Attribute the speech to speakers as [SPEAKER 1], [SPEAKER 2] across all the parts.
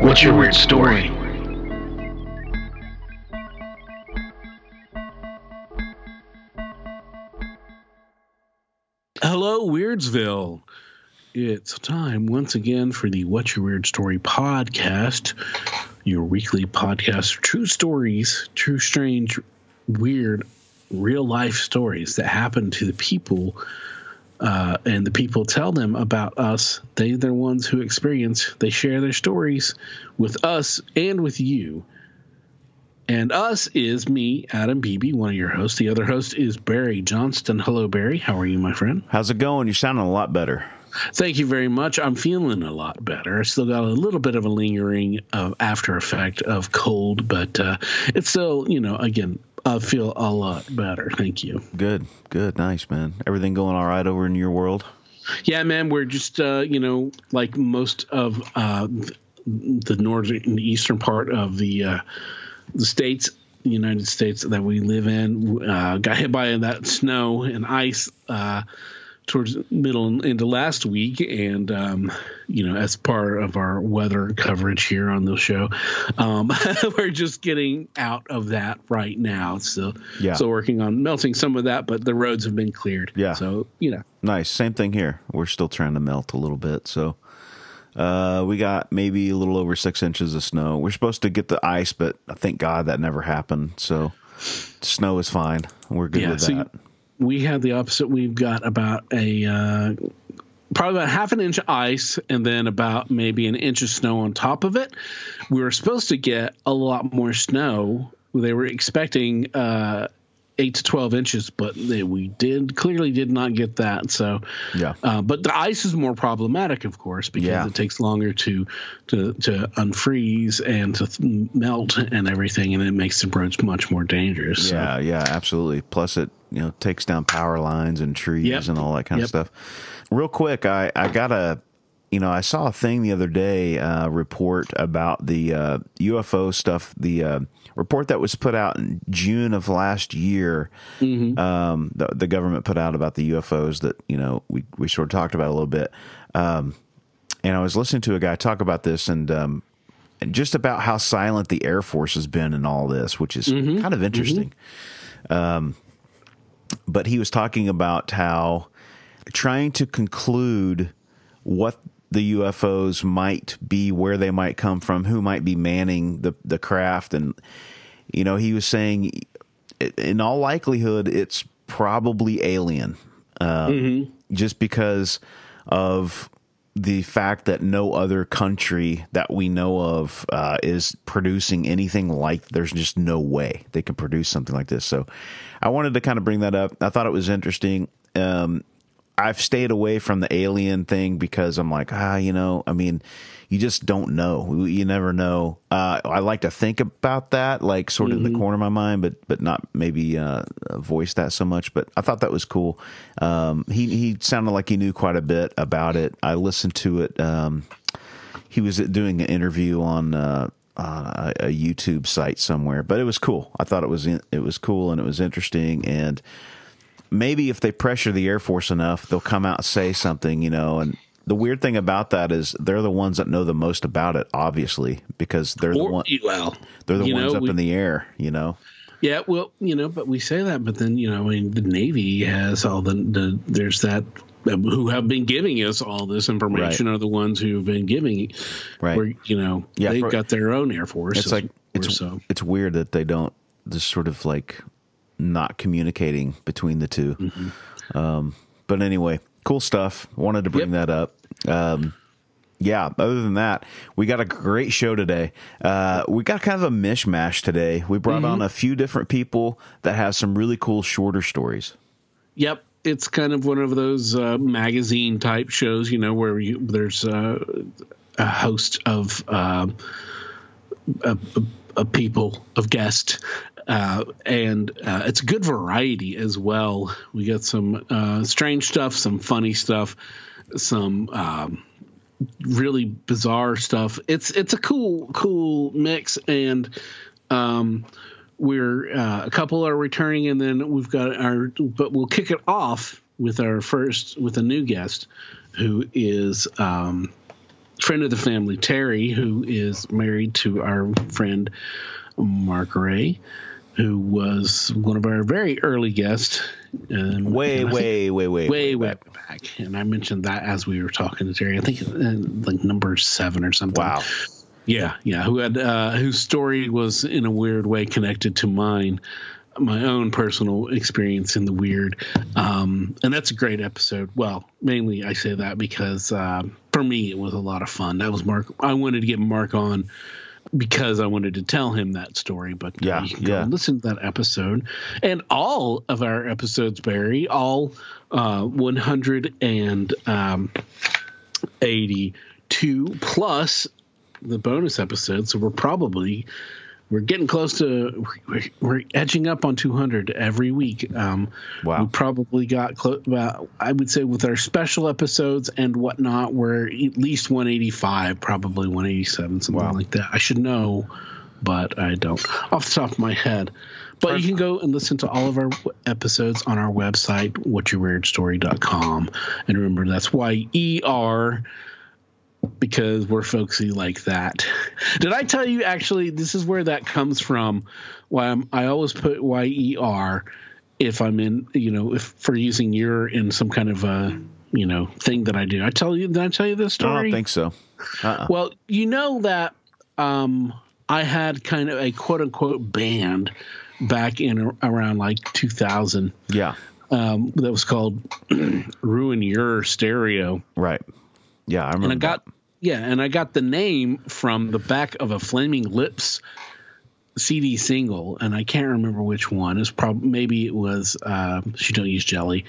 [SPEAKER 1] what's your weird story? Hello, Weirdsville. It's time once again for the What's Your Weird Story podcast, your weekly podcast of true stories, true, strange, weird, real life stories that happen to the people uh, and the people tell them about us. They, they're the ones who experience. They share their stories with us and with you. And us is me, Adam Beebe, one of your hosts. The other host is Barry Johnston. Hello, Barry. How are you, my friend?
[SPEAKER 2] How's it going? You're sounding a lot better.
[SPEAKER 1] Thank you very much. I'm feeling a lot better. I still got a little bit of a lingering uh, after effect of cold, but uh, it's still, you know, again, I feel a lot better. Thank you.
[SPEAKER 2] Good, good, nice, man. Everything going all right over in your world?
[SPEAKER 1] Yeah, man. We're just, uh, you know, like most of uh, the northern and eastern part of the uh, the states, the United States that we live in, uh, got hit by that snow and ice uh, towards middle into last week, and um, you know, as part of our weather coverage here on the show, um, we're just getting out of that right now. So,
[SPEAKER 2] Yeah.
[SPEAKER 1] so working on melting some of that, but the roads have been cleared.
[SPEAKER 2] Yeah.
[SPEAKER 1] So you know,
[SPEAKER 2] Nice. Same thing here. We're still trying to melt a little bit. So uh, we got maybe a little over six inches of snow. We're supposed to get the ice, but thank God that never happened. So snow is fine. We're good
[SPEAKER 1] Yeah,
[SPEAKER 2] with
[SPEAKER 1] so
[SPEAKER 2] that.
[SPEAKER 1] We had the opposite. We've got about a uh, probably about half an inch of ice and then about maybe an inch of snow on top of it. We were supposed to get a lot more snow. They were expecting uh, eight to twelve inches, but they, we did clearly did not get that. So
[SPEAKER 2] Yeah.
[SPEAKER 1] uh, but the ice is more problematic, of course, because
[SPEAKER 2] Yeah.
[SPEAKER 1] it takes longer to to to unfreeze and to th- melt and everything, and it makes the roads much more dangerous. So-
[SPEAKER 2] Yeah, yeah, absolutely. Plus, it you know takes down power lines and trees
[SPEAKER 1] Yep.
[SPEAKER 2] and all that kind
[SPEAKER 1] Yep.
[SPEAKER 2] of stuff. Real quick, I I got a you know I saw a thing the other day uh, report about the uh, UFO stuff. The uh, report that was put out in June of last year. Um, the, the government put out about the UFOs that you know we we sort of talked about a little bit. Um, and I was listening to a guy talk about this and. Um, and just about how silent the Air Force has been in all this, which is kind of interesting but he was talking about how trying to conclude what the UFOs might be, where they might come from, who might be manning the the craft, and you know, he was saying, in all likelihood, it's probably alien, um, just because of the fact that no other country that we know of uh, is producing anything like there's just no way they can produce something like this. So i wanted to kind of bring that up. I thought it was interesting. Um, i've stayed away from the alien thing because i'm like ah you know i mean you just don't know you never know uh, i like to think about that like sort of in the corner of my mind but but not maybe uh, voice that so much but i thought that was cool um, he he sounded like he knew quite a bit about it i listened to it um, he was doing an interview on uh, uh, a YouTube site somewhere, but it was cool. I thought it was in, it was cool and it was interesting. And maybe if they pressure the Air Force enough, they'll come out and say something, you know. And the weird thing about that is they're the ones that know the most about it, obviously, because they're the
[SPEAKER 1] Or,
[SPEAKER 2] one
[SPEAKER 1] well,
[SPEAKER 2] they're the ones
[SPEAKER 1] know,
[SPEAKER 2] up
[SPEAKER 1] we-
[SPEAKER 2] in the air, you know.
[SPEAKER 1] Yeah, well, you know, but we say that, but then you know, I mean, the Navy has all the, the there's that um, who have been giving us all this information are the ones who have been giving,
[SPEAKER 2] Right.
[SPEAKER 1] Where you know
[SPEAKER 2] Yeah,
[SPEAKER 1] they've
[SPEAKER 2] for-
[SPEAKER 1] got their own air force.
[SPEAKER 2] It's like it's
[SPEAKER 1] so
[SPEAKER 2] it's weird that they don't just sort of like not communicating between the 2
[SPEAKER 1] Mm-hmm.
[SPEAKER 2] Um, but anyway, cool stuff. Wanted to bring
[SPEAKER 1] Yep.
[SPEAKER 2] that up. Um, yeah. Other than that, we got a great show today. Uh, we got kind of a mishmash today. We brought
[SPEAKER 1] Mm-hmm.
[SPEAKER 2] on a few different people that have some really cool shorter stories.
[SPEAKER 1] Yep. it's kind of one of those uh, magazine type shows, you know, where you, there's uh, a host of uh, a, a people of guests. Uh, and uh, it's good variety as well. We got some uh, strange stuff, some funny stuff, some um, really bizarre stuff. It's it's a cool cool mix, and um, we're uh, a couple are returning, and then we've got our. But we'll kick it off with our first with a new guest, who is. Um, friend of the family, Terry, who is married to our friend Mark Ray, who was one of our very early guests. Um,
[SPEAKER 2] way,
[SPEAKER 1] and I
[SPEAKER 2] way, way, way,
[SPEAKER 1] way, way back. And I mentioned that as we were talking to Terry. I think uh, like number seven or something.
[SPEAKER 2] Wow.
[SPEAKER 1] Yeah, yeah. Who had uh, whose story was in a weird way connected to mine, my own personal experience in the weird, um, and that's a great episode. Well, mainly I say that because uh, for me it was a lot of fun. That was Mark. I wanted to get Mark on because I wanted to tell him that story. But
[SPEAKER 2] Yeah,
[SPEAKER 1] you can go
[SPEAKER 2] yeah.
[SPEAKER 1] and listen to that episode, and all of our episodes, Barry, all uh, one hundred and um, plus the bonus episodes. So we're probably we're getting close to we're, we're edging up on 200 every week. Um,
[SPEAKER 2] Wow.
[SPEAKER 1] We probably got close. Well, I would say with our special episodes and whatnot, we're at least 185, probably 187, something
[SPEAKER 2] Wow.
[SPEAKER 1] like that. I should know, but I don't off the top of my head. But you can go and listen to all of our episodes on our website, whatsyerweirdstory.com. And remember, that's Y E R because we're folksy like that. Did I tell you actually this is where that comes from? Why I'm, I always put Y E R if I'm in, you know, if for using your in some kind of a, you know, thing that I do. I tell you, did I tell you this story?
[SPEAKER 2] I don't think so. Uh-uh.
[SPEAKER 1] Well, you know that um, I had kind of a quote unquote band back in around like 2000
[SPEAKER 2] Yeah.
[SPEAKER 1] um, that was called Ruin Your Stereo.
[SPEAKER 2] Right. Yeah, I remember.
[SPEAKER 1] And I got, yeah, and I got the name from the back of a Flaming Lips CD single, and I can't remember which one. It's probably maybe it was uh, "She Don't Use Jelly,"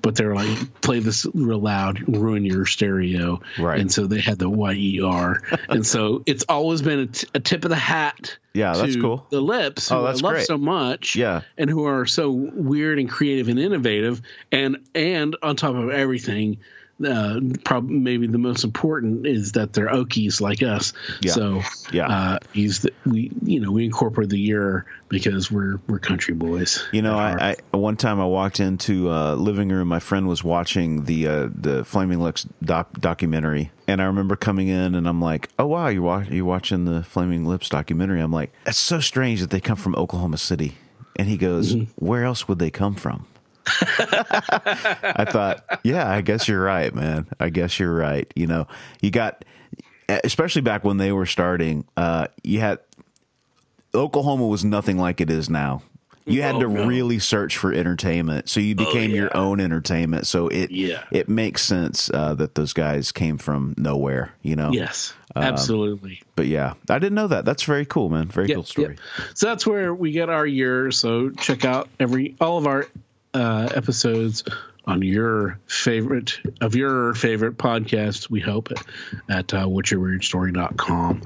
[SPEAKER 1] but they were like, "Play this real loud, ruin your stereo."
[SPEAKER 2] Right.
[SPEAKER 1] And so they had the Y E R, and so it's always been a, t- a tip of the hat.
[SPEAKER 2] Yeah, that's cool.
[SPEAKER 1] The Lips, who
[SPEAKER 2] Oh, that's
[SPEAKER 1] I love
[SPEAKER 2] great.
[SPEAKER 1] so much,
[SPEAKER 2] Yeah.
[SPEAKER 1] and who are so weird and creative and innovative, and and on top of everything. Uh, probably maybe the most important is that they're Okies like us.
[SPEAKER 2] Yeah.
[SPEAKER 1] So
[SPEAKER 2] Yeah.
[SPEAKER 1] uh, use the, we you know we incorporate the year because we're we're country boys.
[SPEAKER 2] You know, I, I one time I walked into a living room. My friend was watching the uh, the Flaming Lips doc, documentary, and I remember coming in and I'm like, "Oh wow, you wa- you watching the Flaming Lips documentary?" I'm like, that's so strange that they come from Oklahoma City." And he goes,
[SPEAKER 1] Mm-hmm.
[SPEAKER 2] "Where else would they come from?" I thought, yeah, I guess you're right, man. I guess you're right. You know, you got, especially back when they were starting, uh, you had Oklahoma was nothing like it is now. You had
[SPEAKER 1] Oh,
[SPEAKER 2] to
[SPEAKER 1] no.
[SPEAKER 2] really search for entertainment, so you became your
[SPEAKER 1] yeah.
[SPEAKER 2] own entertainment. So it
[SPEAKER 1] Yeah.
[SPEAKER 2] it makes sense uh, that those guys came from nowhere, you know.
[SPEAKER 1] yes,
[SPEAKER 2] Um,
[SPEAKER 1] absolutely.
[SPEAKER 2] But yeah, I didn't know that. That's very cool, man. Very
[SPEAKER 1] Yeah,
[SPEAKER 2] cool story.
[SPEAKER 1] yeah. So that's where we get our year. So check out every all of our uh, episodes on your favorite of your favorite podcast. We hope at uh, whatsyerweirdstory.com.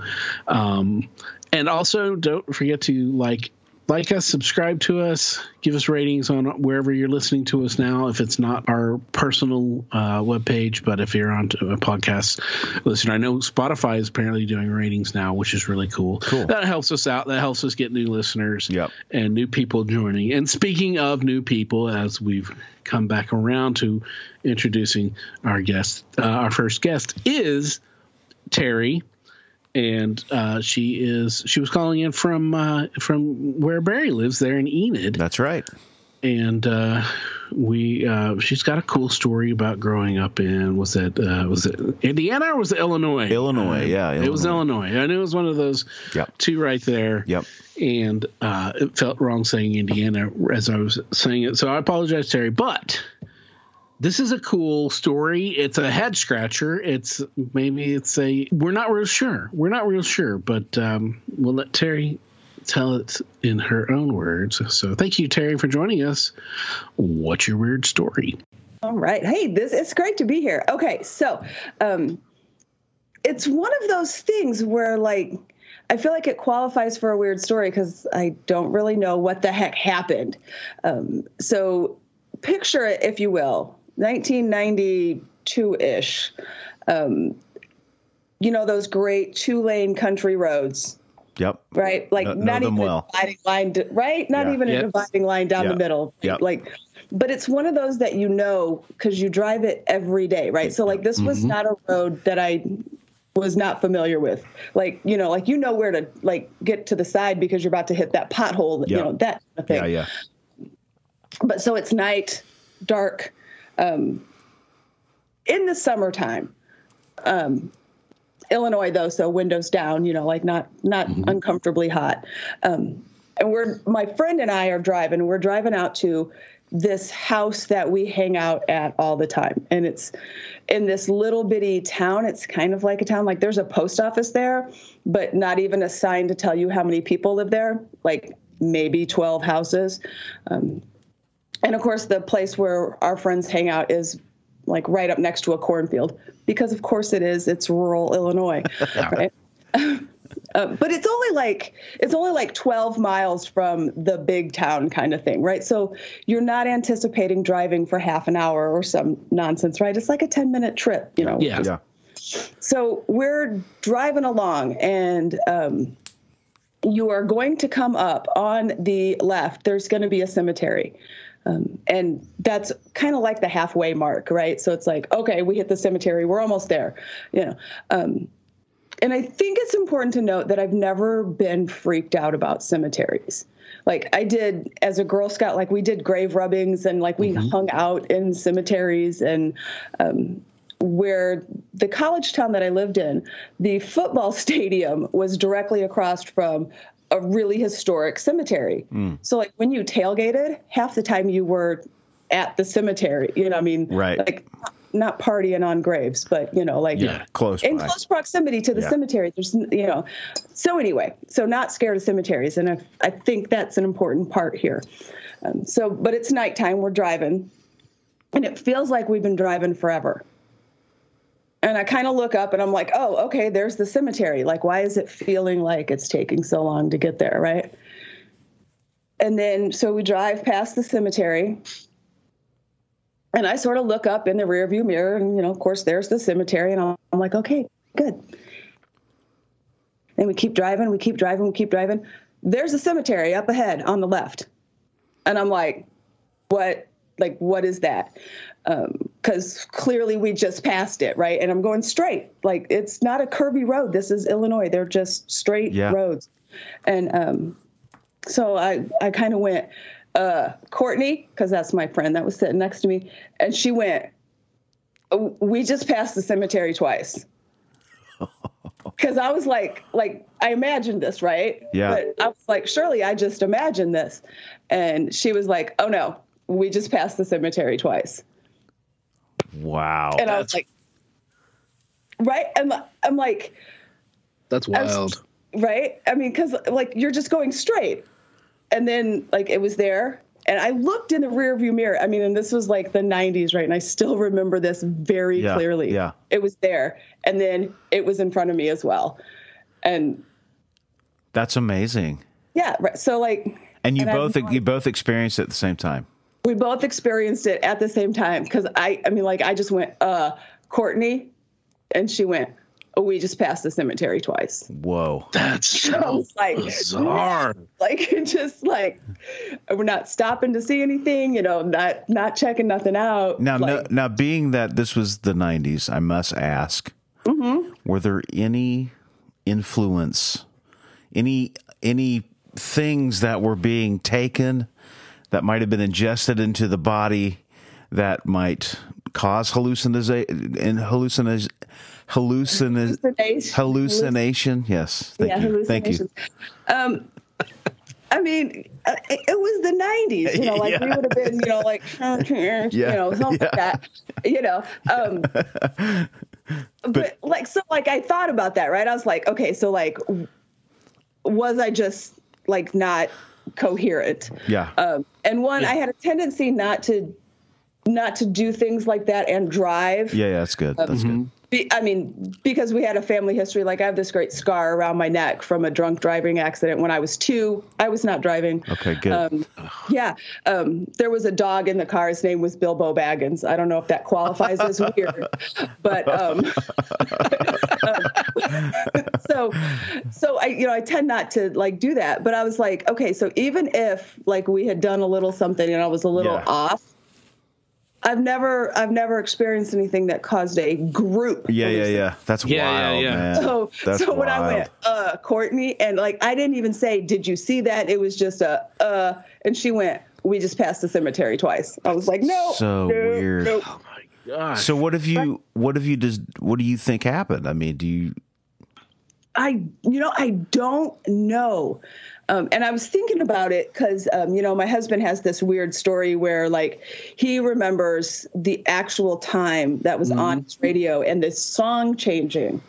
[SPEAKER 1] Um, and also don't forget to like like us, subscribe to us, give us ratings on wherever you're listening to us now. If it's not our personal uh, webpage, but if you're on a podcast listener, I know Spotify is apparently doing ratings now, which is really cool.
[SPEAKER 2] Cool.
[SPEAKER 1] That helps us out. That helps us get new listeners
[SPEAKER 2] Yep.
[SPEAKER 1] and new people joining. And speaking of new people, as we've come back around to introducing our guest, uh, our first guest is Terry and uh, she is she was calling in from uh, from where Barry lives there in Enid,
[SPEAKER 2] That's right.
[SPEAKER 1] and uh, we uh, she's got a cool story about growing up in was it uh, was it Indiana or was it Illinois?
[SPEAKER 2] Illinois,
[SPEAKER 1] Uh,
[SPEAKER 2] yeah,
[SPEAKER 1] it was Illinois. I knew it was one of those
[SPEAKER 2] Yep.
[SPEAKER 1] two right there.
[SPEAKER 2] Yep.
[SPEAKER 1] And uh, it felt wrong saying Indiana as I was saying it, so I apologize, Terry, but. This is a cool story. It's a head scratcher. It's maybe it's a we're not real sure. We're not real sure, but um, we'll let Terry tell it in her own words. So thank you, Terry, for joining us. What's your weird story?
[SPEAKER 3] All right. Hey, this it's great to be here. Okay, so um, it's one of those things where like I feel like it qualifies for a weird story because I don't really know what the heck happened. Um, so picture it, if you will, 1992 ish. Um, you know those great two lane country roads
[SPEAKER 2] Yep.
[SPEAKER 3] right? Like
[SPEAKER 2] Know- know
[SPEAKER 3] not even
[SPEAKER 2] well.
[SPEAKER 3] a dividing line, d- right? Not
[SPEAKER 2] Yeah.
[SPEAKER 3] even
[SPEAKER 1] Yep.
[SPEAKER 3] a dividing line down
[SPEAKER 2] Yeah.
[SPEAKER 3] the middle.
[SPEAKER 2] Yep.
[SPEAKER 3] Like, but it's one of those that you know because you drive it every day, right? So like this was not a road that I was not familiar with. Like you know, like you know where to like get to the side because you're about to hit that pothole. You know that kind of thing
[SPEAKER 2] Yeah, yeah.
[SPEAKER 3] but so it's night, dark, um, in the summertime. Um, Illinois though, so windows down, you know, like not not uncomfortably hot. Um, and we're my friend and I are driving. We're driving out to this house that we hang out at all the time, and it's in this little bitty town. It's kind of like a town. Like there's a post office there, but not even a sign to tell you how many people live there. Like maybe 12 houses. Um, and of course, the place where our friends hang out is like right up next to a cornfield because, of course, it is. It's rural Illinois, right? Uh, but it's only like it's only like 12 miles from the big town kind of thing right so you're not anticipating driving for half an hour or some nonsense right it's like a 10 minute trip you know
[SPEAKER 1] Yeah.
[SPEAKER 2] Yeah.
[SPEAKER 3] so we're driving along and um, you are going to come up on the left there's going to be a cemetery um, and that's kind of like the halfway mark right? So it's like okay we hit the cemetery we're almost there you know. Um, and i think it's important to note that i've never been freaked out about cemeteries. Like i did as a girl scout like we did grave rubbings and like we hung out in cemeteries and um, where the college town that I lived in, the football stadium was directly across from a really historic cemetery. So like when you tailgated, half the time you were at the cemetery. You know, I mean,
[SPEAKER 2] Right.
[SPEAKER 3] like not partying on graves, but you know, like
[SPEAKER 1] Yeah.
[SPEAKER 2] Close
[SPEAKER 3] in
[SPEAKER 2] by.
[SPEAKER 3] close proximity to the
[SPEAKER 2] Yeah.
[SPEAKER 3] cemetery. There's, you know, so anyway, so not scared of cemeteries, and I, I think that's an important part here. Um, so, but it's nighttime. We're driving, and it feels like we've been driving forever. And I kind of look up, and I'm like, oh, okay, there's the cemetery. Like, why is it feeling like it's taking so long to get there, right? And then, so we drive past the cemetery, and I sort of look up in the rearview mirror, and you know, of course, there's the cemetery, and I'm, I'm like, okay, good. And we keep driving, we keep driving, we keep driving. There's a cemetery up ahead on the left, and I'm like, what? Like, what is that? Because clearly we just passed it, right? And I'm going straight. Like, it's not a curvy road. This is Illinois. They're just straight
[SPEAKER 2] Yeah.
[SPEAKER 3] roads. And um, so I, I kind of went, uh, Courtney, because that's my friend that was sitting next to me, and she went, "Oh, we just passed the cemetery twice. Because I was like, like I imagined this, right?
[SPEAKER 2] Yeah.
[SPEAKER 3] But I was like, surely I just imagined this, and she was like, oh no, we just passed the cemetery twice,
[SPEAKER 2] Wow.
[SPEAKER 3] and I was like, right? And I'm like,
[SPEAKER 1] That's
[SPEAKER 3] I was-
[SPEAKER 1] wild.
[SPEAKER 3] right? I mean, because like you're just going straight, and then like it was there, and I looked in the rearview mirror. I mean, and this was like the '90s, right? And I still remember this very
[SPEAKER 2] Yeah,
[SPEAKER 3] clearly.
[SPEAKER 2] yeah.
[SPEAKER 3] it was there, and then it was in front of me as well, and
[SPEAKER 2] That's amazing.
[SPEAKER 3] yeah, right. So like,
[SPEAKER 2] And you
[SPEAKER 3] And
[SPEAKER 2] both you both experienced it at the same time.
[SPEAKER 3] We both experienced it at the same time because I, I mean, like I just went, uh, Courtney, and she went, oh, we just passed the cemetery twice.
[SPEAKER 2] Whoa.
[SPEAKER 1] That's
[SPEAKER 3] I
[SPEAKER 1] so
[SPEAKER 3] was like,
[SPEAKER 1] bizarre.
[SPEAKER 3] like just like we're not stopping to see anything you know not not checking nothing out
[SPEAKER 2] Now, no, now, being that this was the '90s, I must ask:
[SPEAKER 3] Mm-hmm.
[SPEAKER 2] Were there any influence, any any things that were being taken that might have been ingested into the body that might cause hallucination and hallucination hallucin
[SPEAKER 3] hallucination.
[SPEAKER 2] hallucination? Yes, thank
[SPEAKER 3] yeah
[SPEAKER 2] you, thank you.
[SPEAKER 3] um I mean, uh, it, was the '90s. You know, like we would have been, you know, like you know, something like that. You know, um, but, like so, like I thought about that, right? I was like, okay, so like, was I just like not coherent.
[SPEAKER 2] Yeah.
[SPEAKER 3] Um, and one, I had a tendency not to not to do things like that and drive.
[SPEAKER 2] yeah, yeah, that's good. That's um, good. Mm-hmm.
[SPEAKER 3] Be, I mean, because we had a family history. Like I have this great scar around my neck from a drunk driving accident when I was two. I was not driving.
[SPEAKER 2] Okay, good.
[SPEAKER 3] Um, yeah, um, there was a dog in the car. His name was Bilbo Baggins. I don't know if that qualifies as weird, but um, so so I you know I tend not to like do that. But I was like, okay, so even if like we had done a little something and I was a little
[SPEAKER 2] Yeah.
[SPEAKER 3] off. I've never I've never experienced anything that caused a group.
[SPEAKER 2] yeah, yeah, yeah. That's
[SPEAKER 1] Yeah, yeah,
[SPEAKER 2] wild,
[SPEAKER 1] yeah.
[SPEAKER 2] man.
[SPEAKER 3] So,
[SPEAKER 2] That's
[SPEAKER 3] so when I went, uh, Courtney, and like I didn't even say, "Did you see that?" It was just a, uh, and she went, "We just passed the cemetery twice." I was like, "No."
[SPEAKER 2] So
[SPEAKER 3] no,
[SPEAKER 2] weird.
[SPEAKER 3] no."
[SPEAKER 1] Oh my gosh.
[SPEAKER 2] So what have you what have you just what do you think happened? I mean, do you
[SPEAKER 3] I, you know, I don't know. Um, and I was thinking about it because, um, you know, my husband has this weird story where, like, he remembers the actual time that was on his radio and this song changing.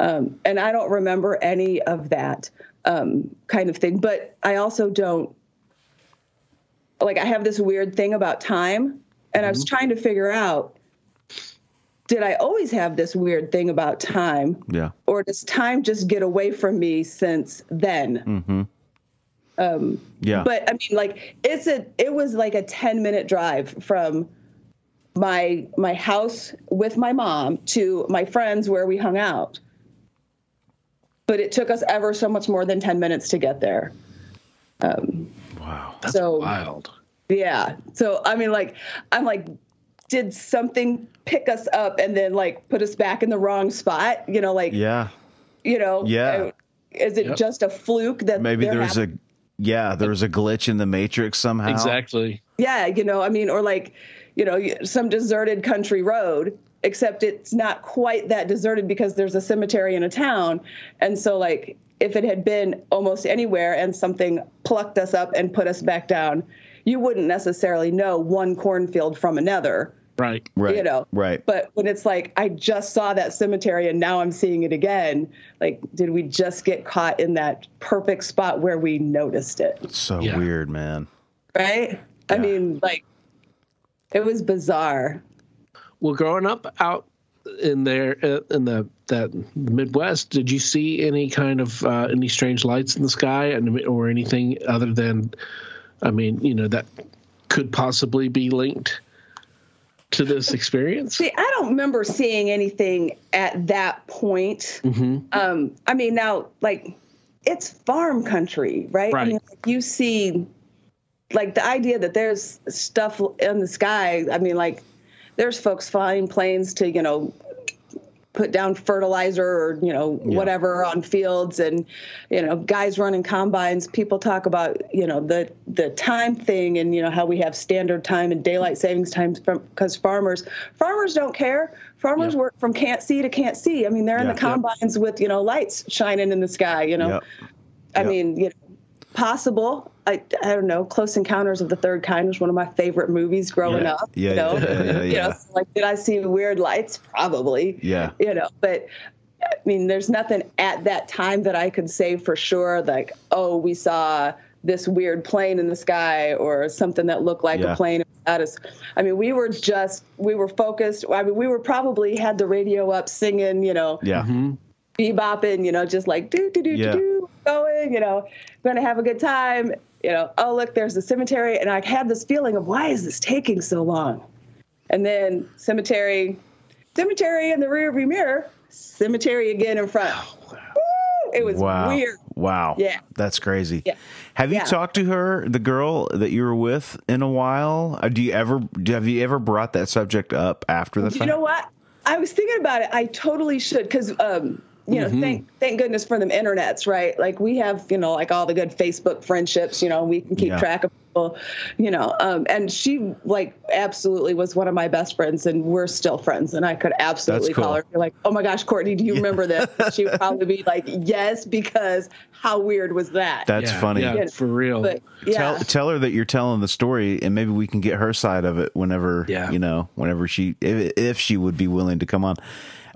[SPEAKER 3] Um, and I don't remember any of that um, kind of thing. But I also don't, like, I have this weird thing about time. And I was trying to figure out did I always have this weird thing about time?
[SPEAKER 2] yeah.
[SPEAKER 3] or does time just get away from me since then?
[SPEAKER 2] Yeah.
[SPEAKER 3] But I mean, like it's a it was like a ten minute drive from my my house with my mom to my friends where we hung out. But it took us ever so much more than ten minutes to get there.
[SPEAKER 2] wow.
[SPEAKER 1] That's
[SPEAKER 3] so-
[SPEAKER 1] wild.
[SPEAKER 3] Yeah. So I mean, like I'm like, did something pick us up and then like put us back in the wrong spot? You know, like
[SPEAKER 2] Yeah.
[SPEAKER 3] you know,
[SPEAKER 2] Yeah.
[SPEAKER 3] uh, Is it
[SPEAKER 1] Yep.
[SPEAKER 3] just a fluke that
[SPEAKER 2] Maybe
[SPEAKER 3] they're
[SPEAKER 2] there was
[SPEAKER 3] having-
[SPEAKER 2] a yeah, there was a glitch in the matrix somehow.
[SPEAKER 1] Exactly.
[SPEAKER 3] yeah, you know, I mean, or like, you know, some deserted country road, except it's not quite that deserted because there's a cemetery in a town. And so, like, if it had been almost anywhere and something plucked us up and put us back down, you wouldn't necessarily know one cornfield from another,
[SPEAKER 1] Right.
[SPEAKER 2] Right.
[SPEAKER 3] you know.
[SPEAKER 2] Right.
[SPEAKER 3] But when it's like, I just saw that cemetery and now I'm seeing it again, like, did we just get caught in that perfect spot where we noticed it?
[SPEAKER 2] so
[SPEAKER 1] Yeah.
[SPEAKER 2] weird, man.
[SPEAKER 3] right? I mean, like, it was bizarre.
[SPEAKER 1] Well, growing up out in there uh, in the that Midwest, did you see any kind of uh, any strange lights in the sky, and or anything other than, I mean, you know, that could possibly be linked to this experience?
[SPEAKER 3] See, I don't remember seeing anything at that point.
[SPEAKER 1] Mm-hmm.
[SPEAKER 3] Um, I mean, now, like, it's farm country, right? I mean, like, you see, like, the idea that there's stuff in the sky. I mean, like, there's folks flying planes to, you know, put down fertilizer or you know
[SPEAKER 2] Yeah.
[SPEAKER 3] whatever on fields. And you know guys running combines people talk about you know the the time thing and you know how we have standard time and daylight savings times from because farmers farmers don't care. Farmers
[SPEAKER 1] Yeah.
[SPEAKER 3] work from can't see to can't see. I mean they're in the combines with you know lights shining in the sky you know? I mean you know possible I, I don't know close encounters of the third kind was one of my favorite movies growing
[SPEAKER 1] Yeah.
[SPEAKER 3] up
[SPEAKER 2] Yeah,
[SPEAKER 3] you know,
[SPEAKER 2] yeah, yeah, yeah,
[SPEAKER 3] You know, so, like did i see weird lights probably
[SPEAKER 2] Yeah.
[SPEAKER 3] you know but i mean there's nothing at that time that i could say for sure like oh we saw this weird plane in the sky or something that looked like
[SPEAKER 2] Yeah.
[SPEAKER 3] a plane at us i mean we were just we were focused i mean we were probably had the radio up singing you know
[SPEAKER 2] Yeah. Mm-hmm.
[SPEAKER 3] bebopping you know just like do do do
[SPEAKER 2] Yeah.
[SPEAKER 3] do do going you know gonna have a good time you know oh look there's the cemetery and i had this feeling of why is this taking so long and then cemetery cemetery in the rear view mirror cemetery again in front Woo! it was
[SPEAKER 2] Wow.
[SPEAKER 3] weird
[SPEAKER 2] Wow.
[SPEAKER 3] Yeah.
[SPEAKER 2] That's crazy.
[SPEAKER 3] Yeah.
[SPEAKER 2] Have you
[SPEAKER 3] Yeah.
[SPEAKER 2] talked to her, the girl that you were with, in a while? Uh, Do you ever have you ever brought that subject up after the
[SPEAKER 3] you
[SPEAKER 2] fact?
[SPEAKER 3] know what i was thinking about it i totally should because um you know thank thank goodness for them internets right like we have you know like all the good facebook friendships you know we can keep
[SPEAKER 2] Yeah.
[SPEAKER 3] track of people you know um and she like absolutely was one of my best friends and we're still friends and i could absolutely
[SPEAKER 2] cool.
[SPEAKER 3] call her and be like oh my gosh courtney do you remember this she would probably be like yes because how weird was that
[SPEAKER 2] That's
[SPEAKER 1] Yeah,
[SPEAKER 2] funny.
[SPEAKER 1] Yeah,
[SPEAKER 3] Yeah.
[SPEAKER 1] for real.
[SPEAKER 3] but yeah
[SPEAKER 2] Tell tell her that you're telling the story, and maybe we can get her side of it whenever
[SPEAKER 1] Yeah.
[SPEAKER 2] you know, whenever she if, if she would be willing to come on.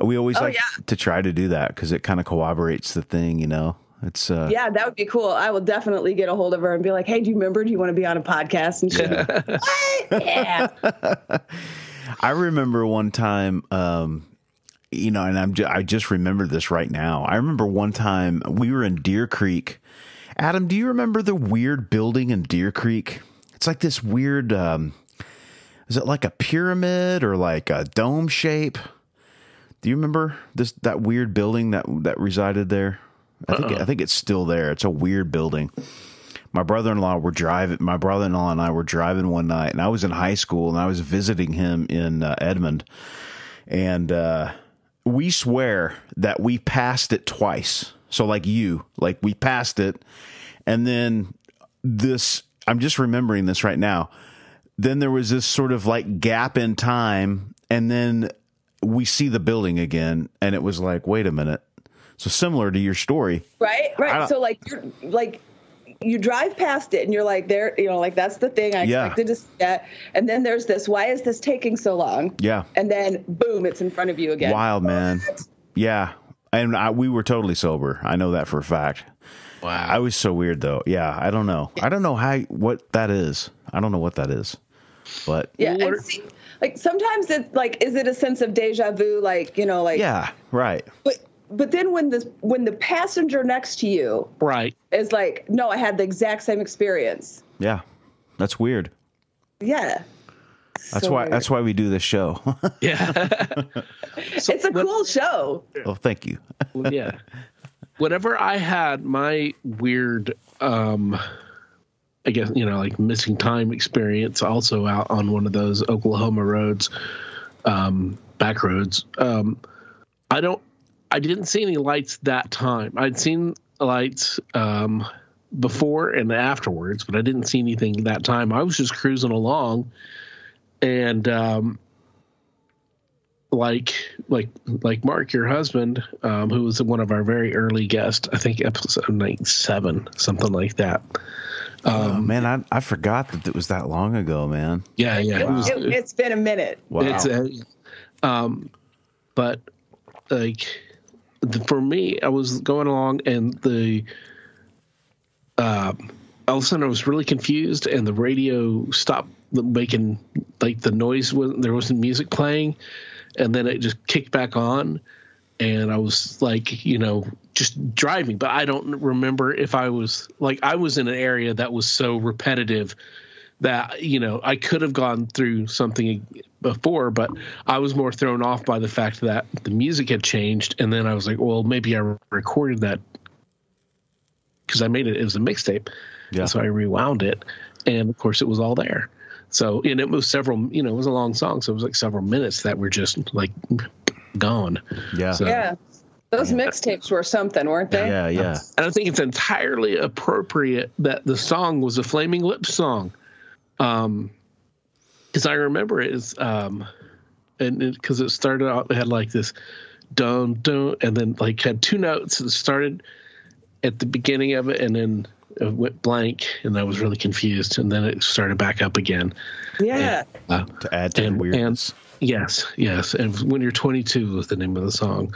[SPEAKER 2] We always
[SPEAKER 3] Oh,
[SPEAKER 2] like
[SPEAKER 3] yeah.
[SPEAKER 2] to try to do that because it kind of corroborates the thing, you know. it's uh,
[SPEAKER 3] Yeah, that would be cool. I will definitely get a hold of her and be like, "Hey, do you remember? Do you want to be on a podcast?" And she'll be like, "What? Yeah."
[SPEAKER 2] I remember one time, um, you know, and I'm I just remember this right now. I remember one time we were in Deer Creek. Adam, do you remember the weird building in Deer Creek? It's like this weird. Um, is it like a pyramid or like a dome shape? Do you remember this that weird building that that resided there? I think I think it's still there. It's a weird building. My brother-in-law were driving. My brother-in-law and I were driving one night, and I was in high school, and I was visiting him in uh, Edmond, and uh, we swear that we passed it twice. So, like you, like we passed it, and then this. I'm just remembering this right now. Then there was this sort of like gap in time, and then we see the building again, and it was like, wait a minute. So similar to your story,
[SPEAKER 3] right, right. So like, you're like. You drive past it and you're like, there, you know, like that's the thing I
[SPEAKER 2] Yeah.
[SPEAKER 3] expected to see that. And then there's this, why is this taking so long?
[SPEAKER 2] yeah,
[SPEAKER 3] And then boom, it's in front of you again.
[SPEAKER 2] wild man, yeah. And I, we were totally sober. I know that for a fact.
[SPEAKER 1] Wow.
[SPEAKER 2] I was so weird though. Yeah, I don't know. I don't know how what that is. I don't know what that is. But
[SPEAKER 3] Yeah.
[SPEAKER 1] What-
[SPEAKER 3] And see, like sometimes it's like, is it a sense of deja vu? Like, you know, like,
[SPEAKER 2] yeah, right.
[SPEAKER 3] but, but then when the, when the passenger next to you
[SPEAKER 1] right.
[SPEAKER 3] is like, no, I had the exact same experience.
[SPEAKER 2] Yeah. That's weird.
[SPEAKER 3] Yeah.
[SPEAKER 2] That's
[SPEAKER 3] So
[SPEAKER 2] why
[SPEAKER 3] weird.
[SPEAKER 2] that's why we do this show.
[SPEAKER 1] Yeah.
[SPEAKER 3] it's a cool show.
[SPEAKER 2] well, thank you.
[SPEAKER 1] yeah. Whenever I had my weird, um, I guess you know, like missing time experience, also out on one of those Oklahoma roads, um, back roads. Um, I don't, I didn't see any lights that time. I'd seen lights um, before and afterwards, but I didn't see anything that time. I was just cruising along, and um, like like like Mark, your husband, um, who was one of our very early guests, I think episode like seven, something like that.
[SPEAKER 2] oh, man, I I forgot that it was that long ago, man.
[SPEAKER 1] Yeah, yeah. It was,
[SPEAKER 3] It, has been a minute.
[SPEAKER 2] Wow.
[SPEAKER 1] It's uh, um, but like the, for me, I was going along and the um, all of a sudden I was really confused and the radio stopped making like the noise was there wasn't music playing and then it just kicked back on and I was like, you know, just driving, but I don't remember if I was like I was in an area that was so repetitive that you know I could have gone through something before, but I was more thrown off by the fact that the music had changed, and then I was like, well, maybe I recorded that because I made it as a mixtape,
[SPEAKER 2] Yeah.
[SPEAKER 1] so I rewound it, and of course it was all there. So and it was several, you know, it was a long song, so it was like several minutes that were just like gone.
[SPEAKER 2] Yeah.
[SPEAKER 1] So-
[SPEAKER 3] Yeah. Those mixtapes were something, weren't they?
[SPEAKER 2] yeah, yeah.
[SPEAKER 1] And I think it's entirely appropriate that the song was a Flaming Lips song. Um, because I remember it as um, and because it, started out, it had like this dun dun, and then like had two notes. It started at the beginning of it, and then it went blank, and I was really confused, and then it started back up again.
[SPEAKER 3] Yeah.
[SPEAKER 1] Uh,
[SPEAKER 2] To add to the
[SPEAKER 1] and,
[SPEAKER 2] weirdness.
[SPEAKER 1] and yes, yes, and when you're 22 was the name of the song.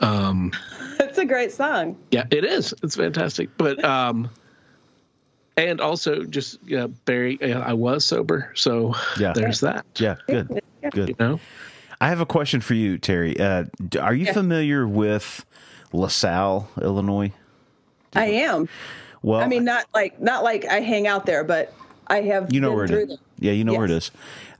[SPEAKER 1] Um,
[SPEAKER 3] It's a great song.
[SPEAKER 1] yeah, it is. It's fantastic. But um, and also just yeah, Barry, uh, I was sober, so
[SPEAKER 2] Yeah.
[SPEAKER 1] there's that.
[SPEAKER 2] yeah, good. Good.
[SPEAKER 1] You know,
[SPEAKER 2] I have a question for you, Terry. Uh, are you
[SPEAKER 3] Yeah.
[SPEAKER 2] familiar with LaSalle, Illinois?
[SPEAKER 3] I am.
[SPEAKER 2] Well,
[SPEAKER 3] I mean, not like not like I hang out there, but I have.
[SPEAKER 2] you know
[SPEAKER 3] been
[SPEAKER 2] where it
[SPEAKER 3] through
[SPEAKER 2] is.
[SPEAKER 3] them.
[SPEAKER 2] Yeah, you know where it is.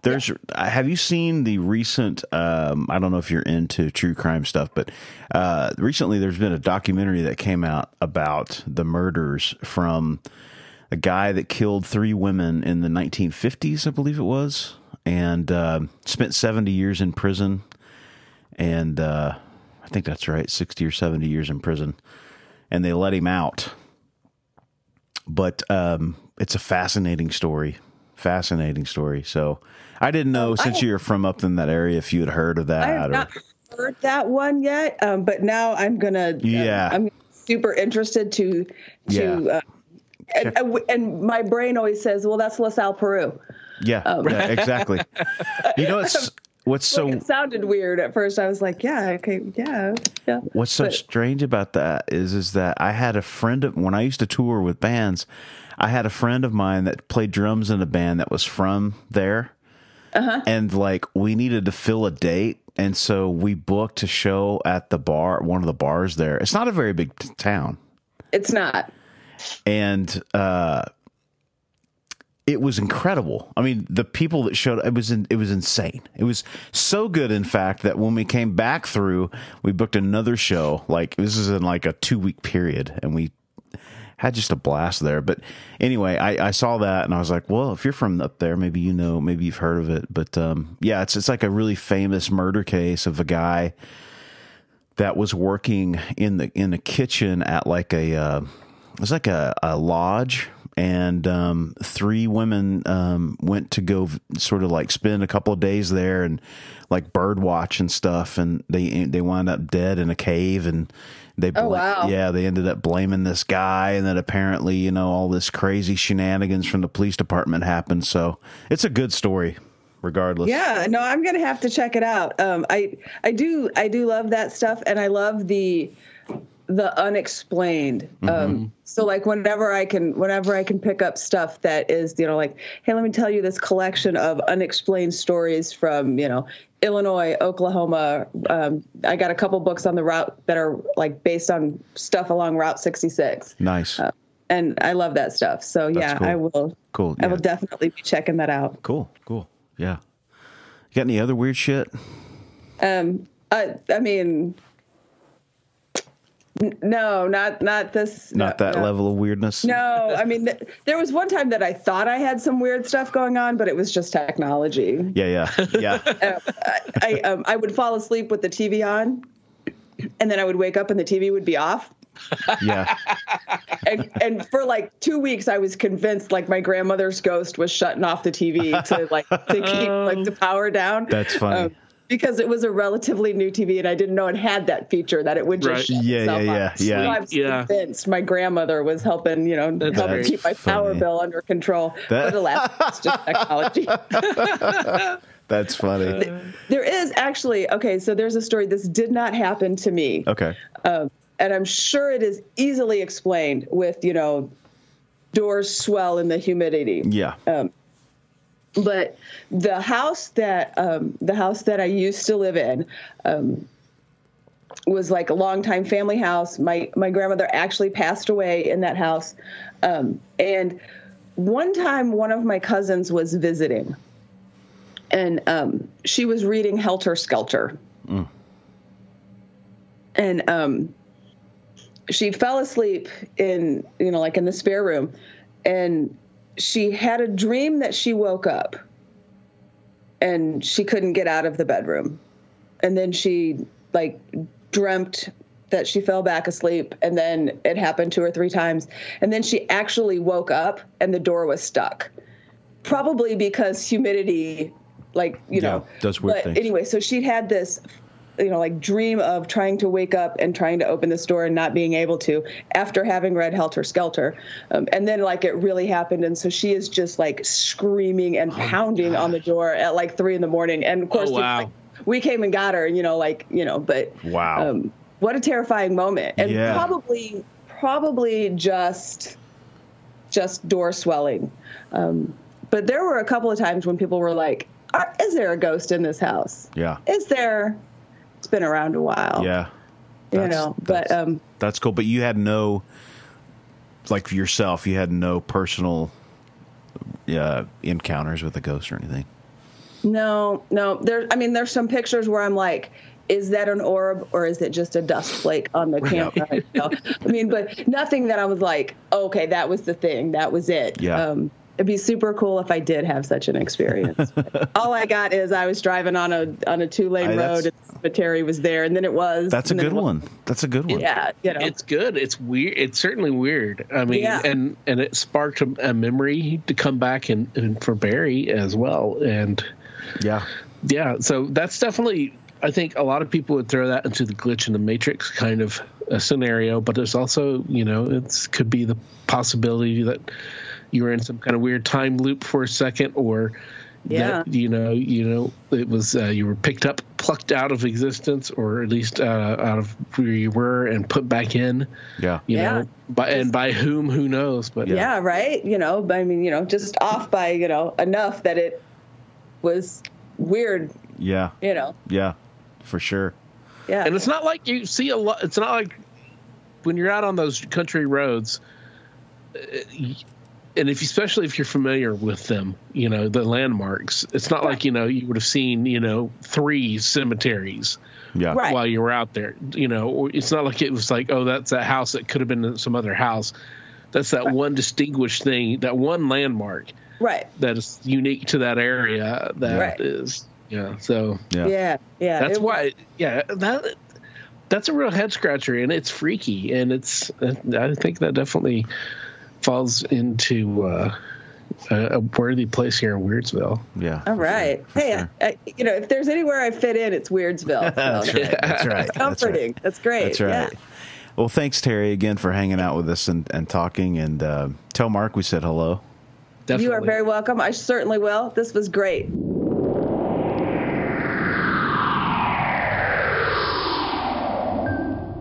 [SPEAKER 2] There's. uh Have you seen the recent? Um, I don't know if you're into true crime stuff, but uh, recently there's been a documentary that came out about the murders from a guy that killed three women in the 1950s, I believe it was, and uh, spent 70 years in prison. And uh, I think that's right, 60 or 70 years in prison. And they let him out. But um, it's a fascinating story. Fascinating story. So I didn't know since you're from up in that area if you had heard of that.
[SPEAKER 3] I have
[SPEAKER 2] or,
[SPEAKER 3] not heard that one yet, um, but now I'm gonna. um,
[SPEAKER 2] Yeah.
[SPEAKER 3] I'm super interested to to.
[SPEAKER 2] Yeah.
[SPEAKER 3] Uh, and, and- and my brain always says, "Well, that's LaSalle, Peru."
[SPEAKER 2] Yeah,
[SPEAKER 3] Um,
[SPEAKER 2] yeah, exactly. you know, it's what's so
[SPEAKER 3] it sounded weird at first. I was like, yeah, okay, yeah, yeah.
[SPEAKER 2] What's so
[SPEAKER 3] But-
[SPEAKER 2] strange about that is is that I had a friend of when I used to tour with bands, I had a friend of mine that played drums in a band that was from there.
[SPEAKER 3] Uh-huh.
[SPEAKER 2] And like we needed to fill a date and so we booked a show at the bar, one of the bars there. It's not a very big t- town.
[SPEAKER 3] It's not.
[SPEAKER 2] And uh it was incredible. I mean, the people that showed it was in, it was insane. It was so good, in fact, that when we came back through, we booked another show. Like this is in like a two week period, and we had just a blast there. But anyway, I, I saw that and I was like, well, if you're from up there, maybe you know, maybe you've heard of it. But um, yeah, it's it's like a really famous murder case of a guy that was working in the in the kitchen at like a uh, it was like a, a lodge and um, three women um, went to go v- sort of like spend a couple of days there and like bird watch and stuff and they they wound up dead in a cave and they
[SPEAKER 3] Oh, wow.
[SPEAKER 2] yeah they ended up blaming this guy and then apparently you know all this crazy shenanigans from the police department happened so it's a good story regardless
[SPEAKER 3] Yeah, no, I'm gonna have to check it out. Um, I I do I do love that stuff, and I love the the unexplained. Um, so like whenever I can whenever I can pick up stuff that is you know like hey let me tell you this collection of unexplained stories from you know Illinois, Oklahoma. Um, I got a couple books on the route that are like based on stuff along Route 66,
[SPEAKER 2] nice
[SPEAKER 3] and I love that stuff. So yeah,
[SPEAKER 2] cool.
[SPEAKER 3] I will.
[SPEAKER 2] Cool,
[SPEAKER 3] I will definitely be checking that out.
[SPEAKER 2] cool cool yeah you got any other weird shit
[SPEAKER 3] Um, I, I mean, no, not not this.
[SPEAKER 2] not
[SPEAKER 3] no,
[SPEAKER 2] that
[SPEAKER 3] no.
[SPEAKER 2] level of weirdness
[SPEAKER 3] No, I mean, th- there was one time that I thought I had some weird stuff going on, but it was just technology.
[SPEAKER 2] yeah yeah yeah
[SPEAKER 3] Uh, I I, um, I would fall asleep with the TV on, and then I would wake up and the TV would be off.
[SPEAKER 2] yeah
[SPEAKER 3] And, and for like two weeks, I was convinced like my grandmother's ghost was shutting off the TV to like to keep like the power down.
[SPEAKER 2] That's funny.
[SPEAKER 3] Um, because it was a relatively new TV and I didn't know it had that feature that it would just
[SPEAKER 1] Right.
[SPEAKER 3] shut
[SPEAKER 2] Yeah, yeah,
[SPEAKER 3] off.
[SPEAKER 2] yeah, yeah.
[SPEAKER 3] So I was
[SPEAKER 1] Yeah.
[SPEAKER 3] convinced my grandmother was helping, you know,
[SPEAKER 1] That's
[SPEAKER 3] helping keep my power bill under control.
[SPEAKER 2] That-
[SPEAKER 3] But alas, it's just technology.
[SPEAKER 2] that's funny
[SPEAKER 3] there is actually okay. So there's a story. This did not happen to me,
[SPEAKER 2] okay
[SPEAKER 3] um, and I'm sure it is easily explained with you know doors swell in the humidity.
[SPEAKER 2] yeah
[SPEAKER 3] but the house that um, the house that I used to live in um, was like a longtime family house. My my grandmother actually passed away in that house, um, and one time one of my cousins was visiting, and um, she was reading Helter Skelter, and um, she fell asleep in you know like in the spare room, and she had a dream that she woke up and she couldn't get out of the bedroom. And then she like dreamt that she fell back asleep and then it happened two or three times. And then she actually woke up and the door was stuck. Probably because humidity like, you
[SPEAKER 2] Yeah,
[SPEAKER 3] know.
[SPEAKER 2] does weird
[SPEAKER 3] but
[SPEAKER 2] things.
[SPEAKER 3] anyway, so she'd had this you know, like dream of trying to wake up and trying to open this door and not being able to after having read Helter Skelter. Um, and then like it really happened. And so she is just like screaming and pounding on the door at like three in the morning. And of course,
[SPEAKER 1] Oh,
[SPEAKER 3] we-
[SPEAKER 1] wow.
[SPEAKER 3] like, we came and got her, you know, like, you know, but
[SPEAKER 2] Wow.
[SPEAKER 3] um, what a terrifying moment. And
[SPEAKER 2] Yeah.
[SPEAKER 3] probably, probably just, just door swelling. Um, but there were a couple of times when people were like, is there a ghost in this house?
[SPEAKER 2] yeah
[SPEAKER 3] Is there? It's been around a while.
[SPEAKER 2] yeah
[SPEAKER 3] You know, but
[SPEAKER 2] that's-
[SPEAKER 3] um,
[SPEAKER 2] That's cool. But you had no, like for yourself, you had no personal uh, encounters with a ghost or anything.
[SPEAKER 3] no, no. There, I mean, there's some pictures where I'm like, is that an orb or is it just a dust flake on the camera? Know? I mean, but nothing that I was like, okay, that was the thing, that was it.
[SPEAKER 2] Yeah.
[SPEAKER 3] Um, it'd be super cool if I did have such an experience. All I got is I was driving on a on a two lane
[SPEAKER 2] road. that's-
[SPEAKER 3] road, Terry was there, and then it was.
[SPEAKER 2] That's a good one. That's a good one.
[SPEAKER 3] Yeah, you know.
[SPEAKER 1] It's good. It's weird. It's certainly weird. I mean,
[SPEAKER 3] Yeah.
[SPEAKER 1] and and it sparked a, a memory to come back and, and for Barry as well. And
[SPEAKER 2] Yeah.
[SPEAKER 1] yeah, so that's definitely. I think a lot of people would throw that into the glitch in the matrix kind of a scenario, but there's also you know it could be the possibility that you were in some kind of weird time loop for a second, or
[SPEAKER 3] Yeah.
[SPEAKER 1] that you know you know it was uh, you were picked up plucked out of existence or at least uh, out of where you were and put back in
[SPEAKER 2] Yeah.
[SPEAKER 1] you
[SPEAKER 3] Yeah.
[SPEAKER 1] know by and by whom who knows but
[SPEAKER 3] yeah. yeah right you know i mean you know just off by you know enough that it was weird
[SPEAKER 2] Yeah.
[SPEAKER 3] you know
[SPEAKER 2] Yeah. For sure.
[SPEAKER 3] yeah
[SPEAKER 1] and it's not like you see a lot it's not like when you're out on those country roads uh, y- and if especially if you're familiar with them you know the landmarks it's not like you know you would have seen you know three cemeteries
[SPEAKER 2] Yeah.
[SPEAKER 3] Right.
[SPEAKER 1] while you were out there you know or it's not like it was like oh that's that house that could have been some other house that's that one distinguished thing that one landmark
[SPEAKER 3] right
[SPEAKER 1] that is unique to that area That is,
[SPEAKER 3] Right.
[SPEAKER 1] yeah so
[SPEAKER 2] Yeah.
[SPEAKER 3] yeah yeah
[SPEAKER 1] that's
[SPEAKER 3] it-
[SPEAKER 1] why yeah that that's a real head scratcher and it's freaky and it's i think that definitely falls into uh, a, a worthy place here in weirdsville
[SPEAKER 2] Yeah.
[SPEAKER 3] all right
[SPEAKER 2] For
[SPEAKER 3] hey
[SPEAKER 2] sure.
[SPEAKER 3] I, I, you know if there's anywhere i fit in it's weirdsville
[SPEAKER 2] That's right. That's right. That's right.
[SPEAKER 3] comforting that's, great
[SPEAKER 2] That's right. Well, thanks, Terry, again for hanging out with us and, and talking. And uh, tell Mark we said hello.
[SPEAKER 3] yeah. you are very welcome i certainly will this was great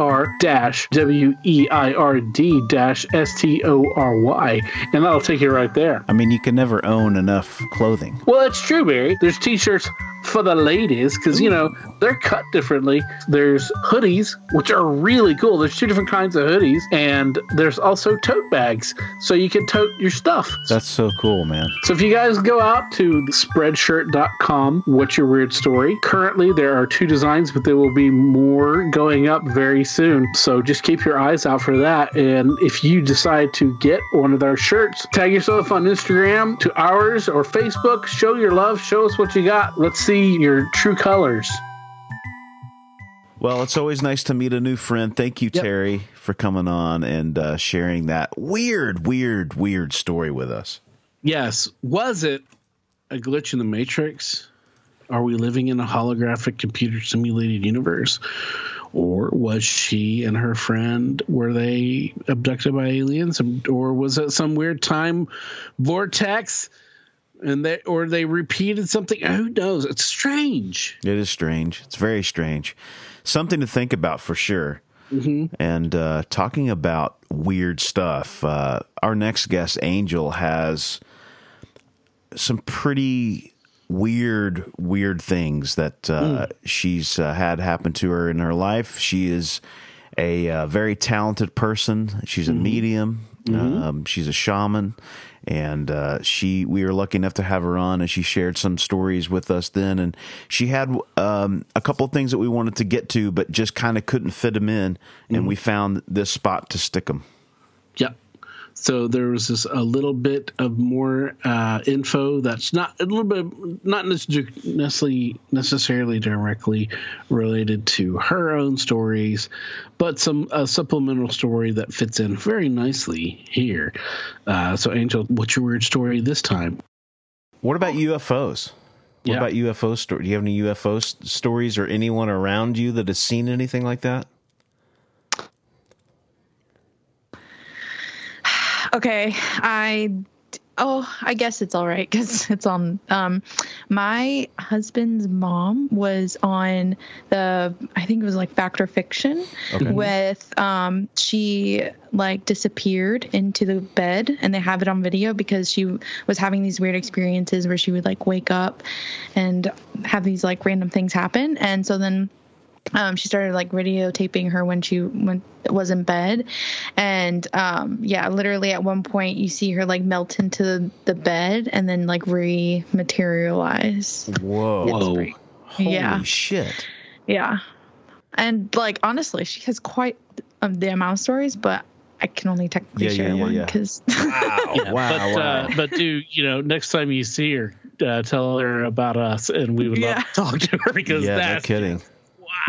[SPEAKER 1] R dash W E I R D dash S T O R Y. And that'll take you right there.
[SPEAKER 2] I mean, you can never own enough clothing.
[SPEAKER 1] Well, that's true, Barry. There's t-shirts for the ladies because you know they're cut differently. There's hoodies, which are really cool. There's two different kinds of hoodies, and there's also tote bags, so you can tote your stuff.
[SPEAKER 2] That's so cool, man.
[SPEAKER 1] So if you guys go out to spreadshirt.com, what's your weird story? Currently, there are two designs, but there will be more going up very soon. So just keep your eyes out for that. And if you decide to get one of our shirts, tag yourself on Instagram to ours or Facebook. Show your love. Show us what you got. Let's see your true colors.
[SPEAKER 2] Well, it's always nice to meet a new friend. Thank you,
[SPEAKER 1] Yep.
[SPEAKER 2] Terry, for coming on and uh, sharing that weird, weird, weird story with us.
[SPEAKER 1] Yes. Was it a glitch in the Matrix? Are we living in a holographic computer simulated universe? Or was she and her friend were they abducted by aliens? Or was it some weird time vortex? And they or they repeated something. Who knows? It's strange.
[SPEAKER 2] It is strange. It's very strange. Something to think about for sure. And uh, talking about weird stuff, uh, our next guest, Angel, has some pretty weird, weird things that uh, she's uh, had happen to her in her life. She is a uh, very talented person. She's a medium. Um, she's a shaman, and uh, she we were lucky enough to have her on, and she shared some stories with us then. And she had um, a couple of things that we wanted to get to, but just kind of couldn't fit them in, and we found this spot to stick them.
[SPEAKER 1] Yep. So there was this a little bit of more uh, info that's not a little bit not necessarily necessarily directly related to her own stories, but some a supplemental story that fits in very nicely here. Uh, so Angel, what's your weird story this time?
[SPEAKER 2] What about UFOs? What
[SPEAKER 1] Yeah.
[SPEAKER 2] about UFO story? Do you have any UFO stories or anyone around you that has seen anything like that?
[SPEAKER 4] Okay, I oh, I guess it's all right because it's on. Um, my husband's mom was on the I think it was like Fact or Fiction
[SPEAKER 2] Okay.
[SPEAKER 4] with um she like disappeared into the bed and they have it on video because she was having these weird experiences where she would like wake up and have these like random things happen and so then um, she started like videotaping her when she went was in bed and um yeah literally at one point you see her like melt into the bed and then like rematerialize
[SPEAKER 2] Whoa.
[SPEAKER 1] Whoa.
[SPEAKER 2] Holy
[SPEAKER 4] yeah.
[SPEAKER 2] shit.
[SPEAKER 4] yeah and like honestly she has quite um, the amount of stories but i can only technically
[SPEAKER 2] Yeah, yeah,
[SPEAKER 4] share
[SPEAKER 2] yeah,
[SPEAKER 4] one
[SPEAKER 2] yeah.
[SPEAKER 4] because
[SPEAKER 2] Wow. wow.
[SPEAKER 1] but
[SPEAKER 2] wow.
[SPEAKER 1] Uh, but do you know next time you see her, uh, tell her about us, and we would
[SPEAKER 4] Yeah.
[SPEAKER 1] love to talk to her because
[SPEAKER 2] Yeah, no
[SPEAKER 1] that's
[SPEAKER 2] kidding.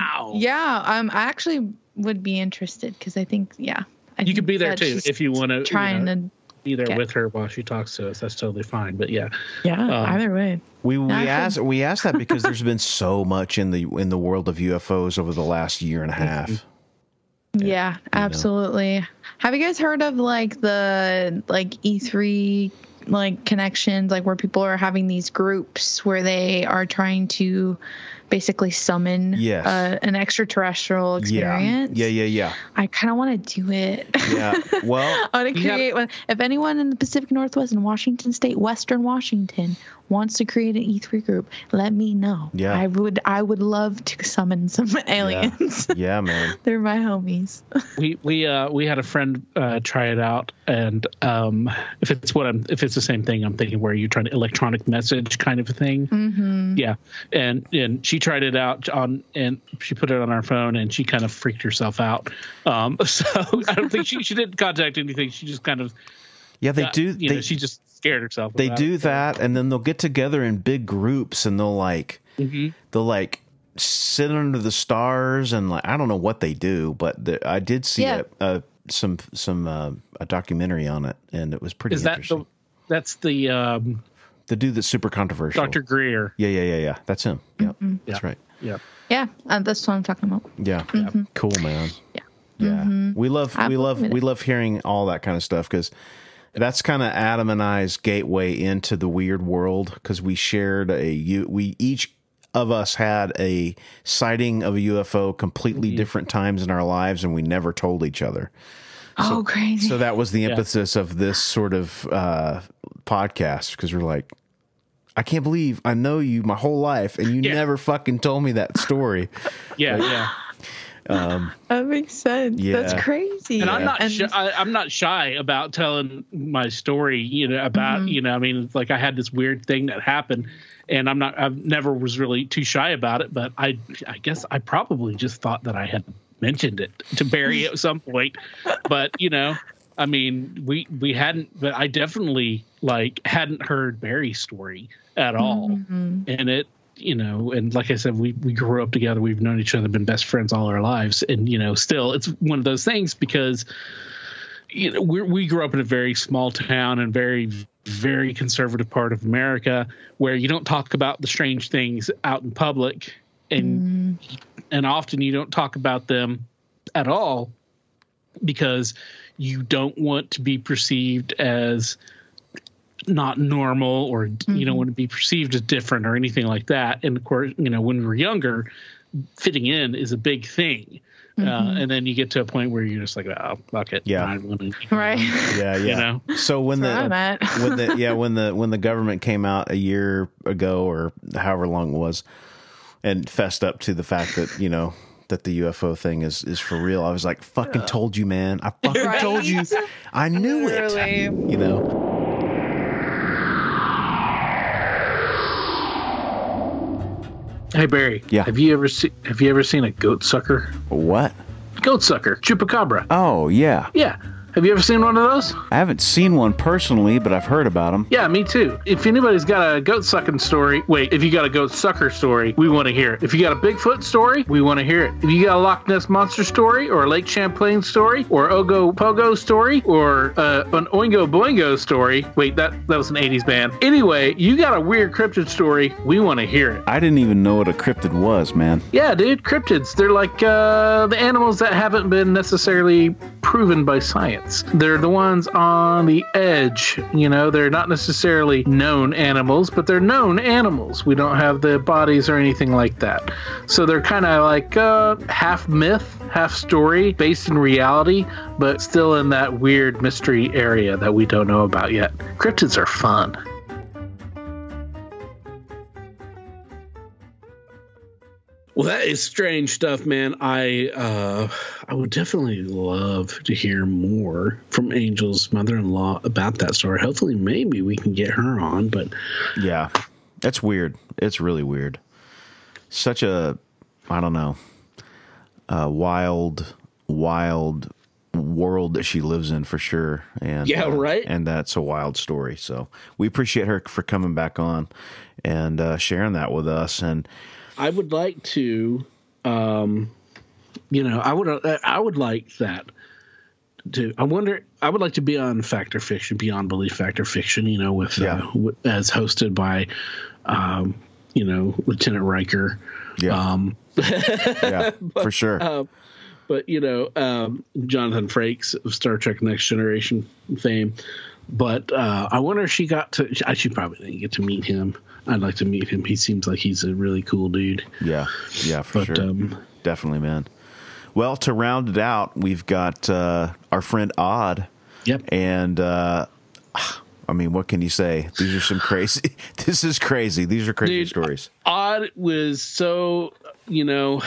[SPEAKER 1] Just- wow.
[SPEAKER 4] Yeah, um, I actually would be interested because I think, yeah, I
[SPEAKER 1] You
[SPEAKER 4] think
[SPEAKER 1] could be there too if you want to
[SPEAKER 4] trying to.
[SPEAKER 1] be there
[SPEAKER 4] get-
[SPEAKER 1] with her while she talks to us. That's totally fine. But yeah,
[SPEAKER 4] Yeah,
[SPEAKER 1] um,
[SPEAKER 4] either way.
[SPEAKER 2] We we
[SPEAKER 4] I
[SPEAKER 2] asked we asked that because there's been so much in the in the world of UFOs over the last year and a half.
[SPEAKER 4] Yeah, absolutely. Have you guys heard of like the like E3 like connections, like where people are having these groups where they are trying to basically summon
[SPEAKER 2] Yes.
[SPEAKER 4] uh, an extraterrestrial experience?
[SPEAKER 2] yeah, yeah, yeah,
[SPEAKER 4] I kind of want to do it.
[SPEAKER 2] yeah. Well,
[SPEAKER 4] I want to
[SPEAKER 1] You have-
[SPEAKER 4] create one. If anyone in the Pacific Northwest and Washington State, Western Washington, wants to create an E3 group, let me know.
[SPEAKER 2] Yeah.
[SPEAKER 4] I would. I would love to summon some aliens.
[SPEAKER 2] yeah, man.
[SPEAKER 4] They're my homies.
[SPEAKER 1] we we uh we had a friend uh try it out, and um if it's what I'm if it's the same thing I'm thinking where you're trying to electronic message kind of thing. Mm-hmm. Yeah, and and she tried it out on and she put it on our phone and she kind of freaked herself out. Um, so I don't think she she didn't contact anything. She just kind of
[SPEAKER 2] Yeah, they
[SPEAKER 1] got-
[SPEAKER 2] do.
[SPEAKER 1] You
[SPEAKER 2] They
[SPEAKER 1] know, she just scared herself.
[SPEAKER 2] they do
[SPEAKER 1] it.
[SPEAKER 2] that, and then they'll get together in big groups, and they'll like
[SPEAKER 1] Mm-hmm.
[SPEAKER 2] they'll like sit under the stars, and like I don't know what they do, but the, I did see
[SPEAKER 4] Yeah.
[SPEAKER 2] a, a some some uh, a documentary on it, and it was pretty
[SPEAKER 1] Is that
[SPEAKER 2] interesting.
[SPEAKER 1] the that's the um,
[SPEAKER 2] the dude that's super controversial,
[SPEAKER 1] Dr. Greer?
[SPEAKER 2] Yeah, yeah, yeah, yeah. That's him. Yep, that's
[SPEAKER 1] Yeah.
[SPEAKER 2] right.
[SPEAKER 1] Yeah.
[SPEAKER 4] Yeah, uh, that's what I'm talking about.
[SPEAKER 2] Yeah, cool, man.
[SPEAKER 4] Yeah.
[SPEAKER 2] Yeah, we love
[SPEAKER 4] I
[SPEAKER 2] we love we love hearing all that kind of stuff because that's kind of Adam and I's gateway into the weird world because we shared a u we each of us had a sighting of a UFO completely different times in our lives and we never told each other.
[SPEAKER 4] oh, crazy.
[SPEAKER 2] So that was the emphasis of this sort of uh, podcast because we're like, I can't believe I know you my whole life and you
[SPEAKER 1] Yeah.
[SPEAKER 2] never fucking told me that story.
[SPEAKER 1] Yeah, yeah.
[SPEAKER 4] Um, that makes sense.
[SPEAKER 2] Yeah.
[SPEAKER 4] That's crazy.
[SPEAKER 1] and I'm not
[SPEAKER 4] And-
[SPEAKER 1] shy, I, I'm not shy about telling my story. You know about mm-hmm. you know I mean it's like I had this weird thing that happened, and I'm not I've never was really too shy about it. But I I guess I probably just thought that I had mentioned it to Barry at some point. But you know I mean we we hadn't. But I definitely like hadn't heard Barry's story at all, mm-hmm. and it you know, and like I said, we, we grew up together. We've known each other, been best friends all our lives. And, you know, still it's one of those things because, you know, we we grew up in a very small town and very, very conservative part of America where you don't talk about the strange things out in public. And, mm-hmm. and often you don't talk about them at all because you don't want to be perceived as not normal or you don't want to be perceived as different or anything like that and of course you know when we were younger fitting in is a big thing uh, and then you get to a point where you're just like oh fuck it
[SPEAKER 2] Yeah.
[SPEAKER 1] I wanna-
[SPEAKER 4] right.
[SPEAKER 2] Yeah, yeah.
[SPEAKER 1] know?
[SPEAKER 2] So when
[SPEAKER 4] Where I'm
[SPEAKER 2] the
[SPEAKER 4] at.
[SPEAKER 2] when the yeah when the when the government came out a year ago or however long it was and fessed up to the fact that you know that the UFO thing is is for real, I was like, "Fucking told you, man! I fucking
[SPEAKER 4] Right?
[SPEAKER 2] told you! I knew
[SPEAKER 4] Literally.
[SPEAKER 2] it!" You know.
[SPEAKER 1] hey barry
[SPEAKER 2] Yeah.
[SPEAKER 1] have you ever seen have you ever seen a goat sucker
[SPEAKER 2] What?
[SPEAKER 1] goat sucker chupacabra
[SPEAKER 5] Oh, yeah.
[SPEAKER 1] yeah have you ever seen one of those
[SPEAKER 5] I haven't seen one personally, but I've heard about them.
[SPEAKER 1] Yeah, me too. If anybody's got a goat sucking story, wait, if you got a goat sucker story, we want to hear it. If you got a Bigfoot story, we want to hear it. If you got a Loch Ness Monster story, or a Lake Champlain story, or Ogopogo story, or uh, an Oingo Boingo story, wait, that, that was an 80s band. Anyway, you got a weird cryptid story, we want to hear it.
[SPEAKER 5] I didn't even know what a cryptid was, man.
[SPEAKER 1] Yeah, dude, cryptids. They're like uh, the animals that haven't been necessarily proven by science. They're the ones on the edge. You know, they're not necessarily known animals, but they're known animals. We don't have the bodies or anything like that. So they're kind of like uh, half myth, half story, based in reality, but still in that weird mystery area that we don't know about yet. Cryptids are fun. Well, that is strange stuff, man. I uh, I would definitely love to hear more from Angel's mother-in-law about that story. Hopefully, maybe we can get her on. But
[SPEAKER 2] Yeah, that's weird. It's really weird. Such a, I don't know, wild, wild world that she lives in for sure. And
[SPEAKER 1] Yeah,
[SPEAKER 2] uh,
[SPEAKER 1] right?
[SPEAKER 2] And that's a wild story. So we appreciate her for coming back on and uh, sharing that with us. And
[SPEAKER 1] I would like to, um, you know, I would uh, I would like that. To I wonder, I would like to be on Fact or Fiction, Beyond Belief Fact or Fiction. You know, with
[SPEAKER 2] Yeah.
[SPEAKER 1] uh, w- as hosted by, um, you know, Lieutenant Riker.
[SPEAKER 2] yeah,
[SPEAKER 1] Um,
[SPEAKER 2] yeah, for sure.
[SPEAKER 1] uh, but you know, um, Jonathan Frakes of Star Trek Next Generation fame. But uh, I wonder if she got to. I should probably didn't get to meet him. I'd like to meet him. He seems like he's a really cool dude.
[SPEAKER 2] yeah, yeah, for
[SPEAKER 1] But
[SPEAKER 2] sure.
[SPEAKER 1] um,
[SPEAKER 2] Definitely, man. Well, to round it out, we've got uh, our friend Odd.
[SPEAKER 1] yep.
[SPEAKER 2] And uh, I mean, what can you say? These are some crazy. this is crazy. These are crazy
[SPEAKER 1] Dude,
[SPEAKER 2] stories.
[SPEAKER 1] Odd was so, you know,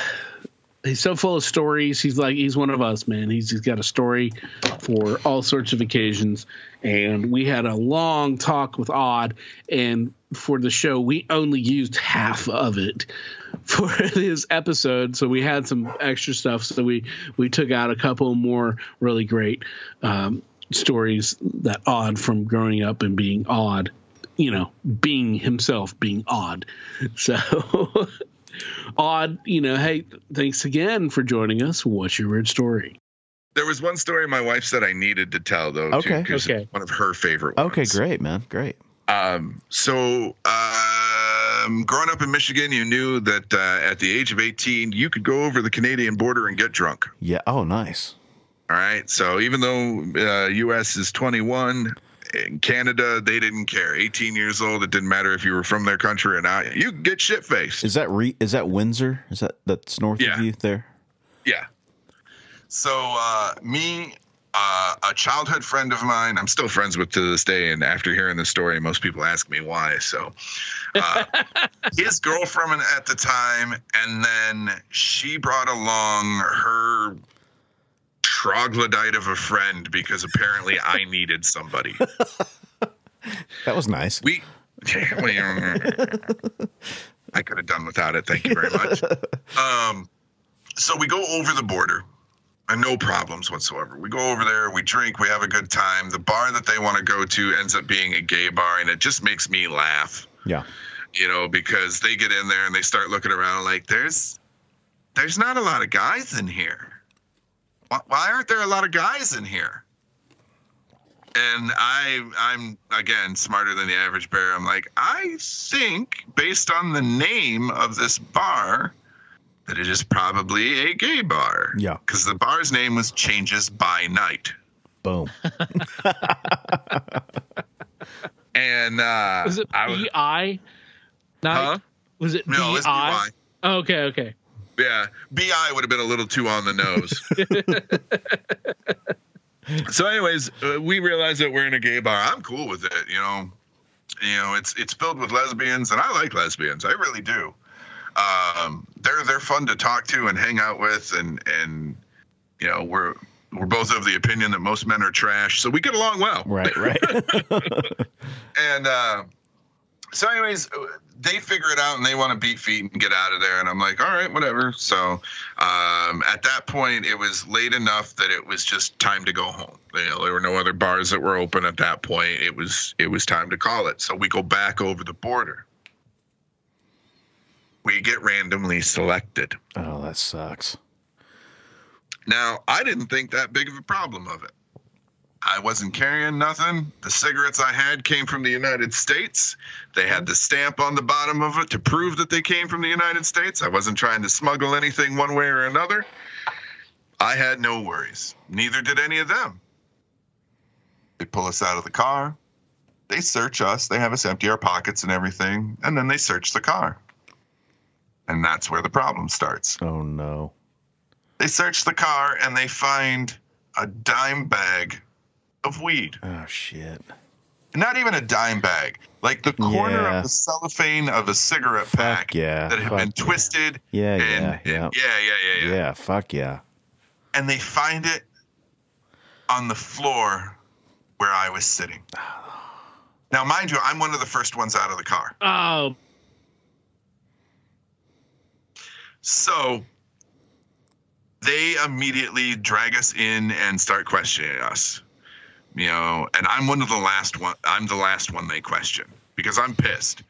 [SPEAKER 1] he's so full of stories. He's like he's one of us, man. He's, he's got a story for all sorts of occasions. And we had a long talk with Odd, and for the show, we only used half of it for this episode. So we had some extra stuff. So we we took out a couple more really great um, stories that Odd from growing up and being odd you know, being himself being odd. So, odd, you know, hey, thanks again for joining us. What's your weird story?
[SPEAKER 6] There was one story my wife said I needed to tell though. too,
[SPEAKER 2] Okay.
[SPEAKER 6] it's one of her favorite ones.
[SPEAKER 2] Okay, great, man. Great.
[SPEAKER 6] Um, so, um, growing up in Michigan, you knew that uh, at the age of 18, you could go over the Canadian border and get drunk.
[SPEAKER 2] Yeah. Oh, nice.
[SPEAKER 6] All right. So even though uh, U.S. is 21, in Canada they didn't care. 18 years old, it didn't matter if you were from their country or not. You get shit faced.
[SPEAKER 2] Is that re- is that Windsor? Is that that's north
[SPEAKER 6] Yeah.
[SPEAKER 2] of you there?
[SPEAKER 6] Yeah. So uh, me, uh, a childhood friend of mine, I'm still friends with to this day. And after hearing the story, most people ask me why. So uh, his girlfriend at the time, and then she brought along her troglodyte of a friend because apparently I needed somebody.
[SPEAKER 2] That was nice.
[SPEAKER 6] We. I could have done without it. Thank you very much. Um, so we go over the border, and no problems whatsoever. We go over there, we drink, we have a good time. The bar that they want to go to ends up being a gay bar, and it just makes me laugh,
[SPEAKER 2] Yeah.
[SPEAKER 6] you know, because they get in there and they start looking around like there's there's not a lot of guys in here. Why, why aren't there a lot of guys in here? And I, I'm again smarter than the average bear. I'm like, I think based on the name of this bar, that it is probably a gay bar.
[SPEAKER 2] Yeah.
[SPEAKER 6] Because the bar's name was Changes by Night.
[SPEAKER 2] Boom.
[SPEAKER 6] And uh,
[SPEAKER 1] Was it
[SPEAKER 6] I was,
[SPEAKER 1] B I?
[SPEAKER 6] huh?
[SPEAKER 1] Was it
[SPEAKER 6] No, it's BY.
[SPEAKER 1] Oh, okay, okay.
[SPEAKER 6] Yeah, BI would have been a little too on the nose. so, anyways, uh, we realize that we're in a gay bar. I'm cool with it. You know, you know, it's it's filled with lesbians, and I like lesbians. I really do. Um, they're they're fun to talk to and hang out with, and and you know, we're we're both of the opinion that most men are trash, so we get along well.
[SPEAKER 2] Right. Right.
[SPEAKER 6] And uh, so, anyways, they figure it out and they want to beat feet and get out of there. And I'm like, all right, whatever. So um, at that point, it was late enough that it was just time to go home. You know, there were no other bars that were open at that point. It was it was time to call it. So we go back over the border. We get randomly selected.
[SPEAKER 2] oh, that sucks.
[SPEAKER 6] Now, I didn't think that big of a problem of it. I wasn't carrying nothing. The cigarettes I had came from the United States. They had the stamp on the bottom of it to prove that they came from the United States. I wasn't trying to smuggle anything one way or another. I had no worries. Neither did any of them. They pull us out of the car. They search us. They have us empty our pockets and everything. And then they search the car. And that's where the problem starts.
[SPEAKER 2] Oh no.
[SPEAKER 6] They search the car and they find a dime bag of weed.
[SPEAKER 2] Oh shit.
[SPEAKER 6] Not even a dime bag, like the corner
[SPEAKER 2] Yeah.
[SPEAKER 6] of the cellophane of a cigarette pack
[SPEAKER 2] yeah,
[SPEAKER 6] that had
[SPEAKER 2] fuck
[SPEAKER 6] been
[SPEAKER 2] yeah.
[SPEAKER 6] twisted.
[SPEAKER 2] Yeah.
[SPEAKER 6] and,
[SPEAKER 2] Yeah.
[SPEAKER 6] and-
[SPEAKER 2] Yeah.
[SPEAKER 6] yeah, yeah, yeah, yeah.
[SPEAKER 2] Yeah. Fuck yeah.
[SPEAKER 6] And they find it on the floor where I was sitting. Now, mind you, I'm one of the first ones out of the car.
[SPEAKER 1] Oh,
[SPEAKER 6] So they immediately drag us in and start questioning us. You know, and I'm one of the last one. I'm the last one they question because I'm pissed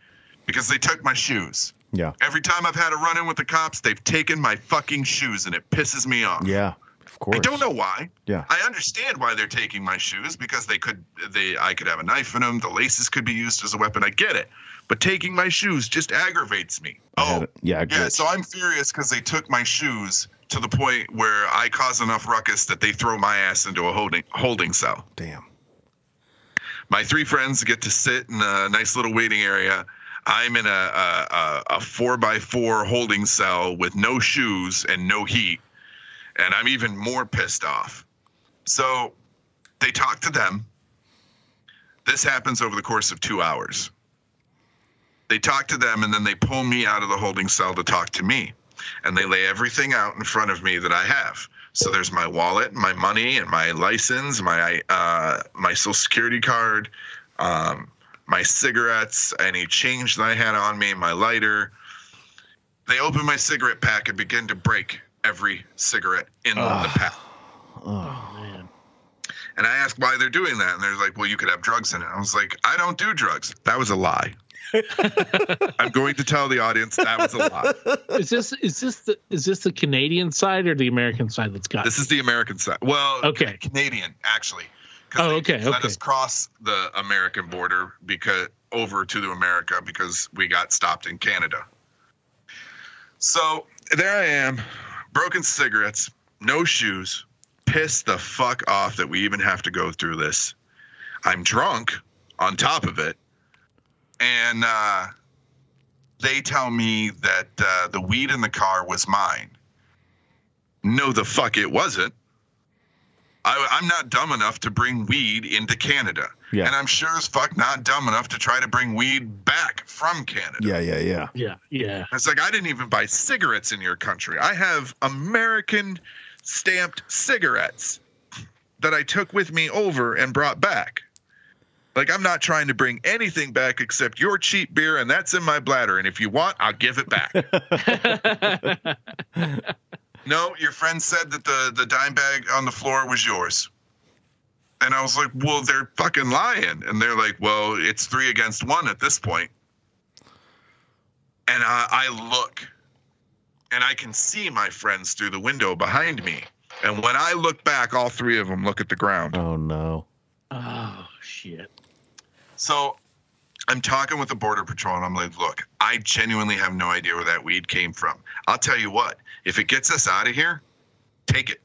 [SPEAKER 6] because they took my shoes.
[SPEAKER 2] Yeah.
[SPEAKER 6] Every time I've had a run in with the cops, they've taken my fucking shoes and it pisses me off.
[SPEAKER 2] Yeah. Of course.
[SPEAKER 6] I don't know why.
[SPEAKER 2] Yeah.
[SPEAKER 6] I understand why they're taking my shoes because they could they I could have a knife in them, the laces could be used as a weapon. I get it. But taking my shoes just aggravates me.
[SPEAKER 2] I
[SPEAKER 6] Oh.
[SPEAKER 2] Yeah.
[SPEAKER 6] Yeah, so I'm furious because they took my shoes to the point where I cause enough ruckus that they throw my ass into a holding holding cell.
[SPEAKER 2] Damn.
[SPEAKER 6] My three friends get to sit in a nice little waiting area. I'm in a a, a, a four by four holding cell with no shoes and no heat, and I'm even more pissed off. So they talk to them. This happens over the course of two hours. They talk to them and then they pull me out of the holding cell to talk to me. And they lay everything out in front of me that I have. So there's my wallet, my money, and my license, my uh, my social security card, um, my cigarettes, any change that I had on me, my lighter. They open my cigarette pack and begin to break every cigarette in the pack.
[SPEAKER 1] Oh man.
[SPEAKER 6] And I asked why they're doing that, and they're like, "Well, you could have drugs in it." I was like, "I don't do drugs." That was a lie. I'm going to tell the audience that was a lot.
[SPEAKER 1] Is this is this the is this the Canadian side or the American side that's got?
[SPEAKER 6] This is the American side. Well,
[SPEAKER 1] Okay.
[SPEAKER 6] Canadian actually.
[SPEAKER 1] Oh, okay,
[SPEAKER 6] Let
[SPEAKER 1] okay.
[SPEAKER 6] us cross the American border because over to the America because we got stopped in Canada. So there I am, broken cigarettes, no shoes, pissed the fuck off that we even have to go through this. I'm drunk on top of it, and uh, they tell me that uh, the weed in the car was mine. No, the fuck it wasn't. I, I'm not dumb enough to bring weed into Canada.
[SPEAKER 2] Yeah.
[SPEAKER 6] And I'm sure as fuck not dumb enough to try to bring weed back from Canada.
[SPEAKER 2] Yeah. Yeah. Yeah.
[SPEAKER 1] yeah, yeah.
[SPEAKER 6] It's like I didn't even buy cigarettes in your country. I have American stamped cigarettes that I took with me over and brought back. Like I'm not trying to bring anything back except your cheap beer and that's in my bladder and if you want I'll give it back. no, your friend said that the the dime bag on the floor was yours. And I was like, "Well, they're fucking lying." And they're like, "Well, it's 3 against 1 at this point." and I, I look and I can see my friends through the window behind me. And when I look back, all three of them look at the ground.
[SPEAKER 2] Oh no.
[SPEAKER 1] Oh shit.
[SPEAKER 6] So I'm talking with the Border Patrol and I'm like, look, I genuinely have no idea where that weed came from. I'll tell you what, if it gets us out of here, take it.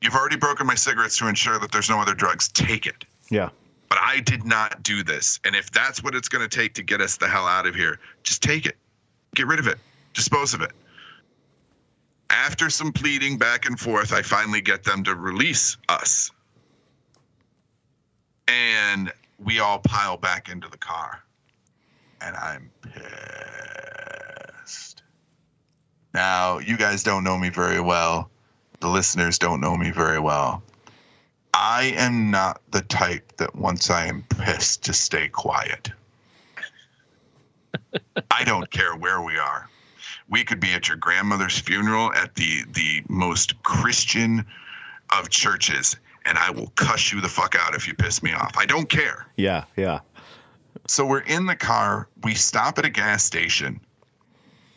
[SPEAKER 6] You've already broken my cigarettes to ensure that there's no other drugs. Take it.
[SPEAKER 2] Yeah.
[SPEAKER 6] But I did not do this. And if that's what it's going to take to get us the hell out of here, just take it. Get rid of it. Dispose of it. After some pleading back and forth, I finally get them to release us. And we all pile back into the car. And I'm pissed. Now, you guys don't know me very well. The listeners don't know me very well. I am not the type that once I am pissed to stay quiet. I don't care where we are. We could be at your grandmother's funeral at the the most Christian of churches, and I will cuss you the fuck out if you piss me off. I don't care.
[SPEAKER 2] Yeah. Yeah.
[SPEAKER 6] So we're in the car. We stop at a gas station,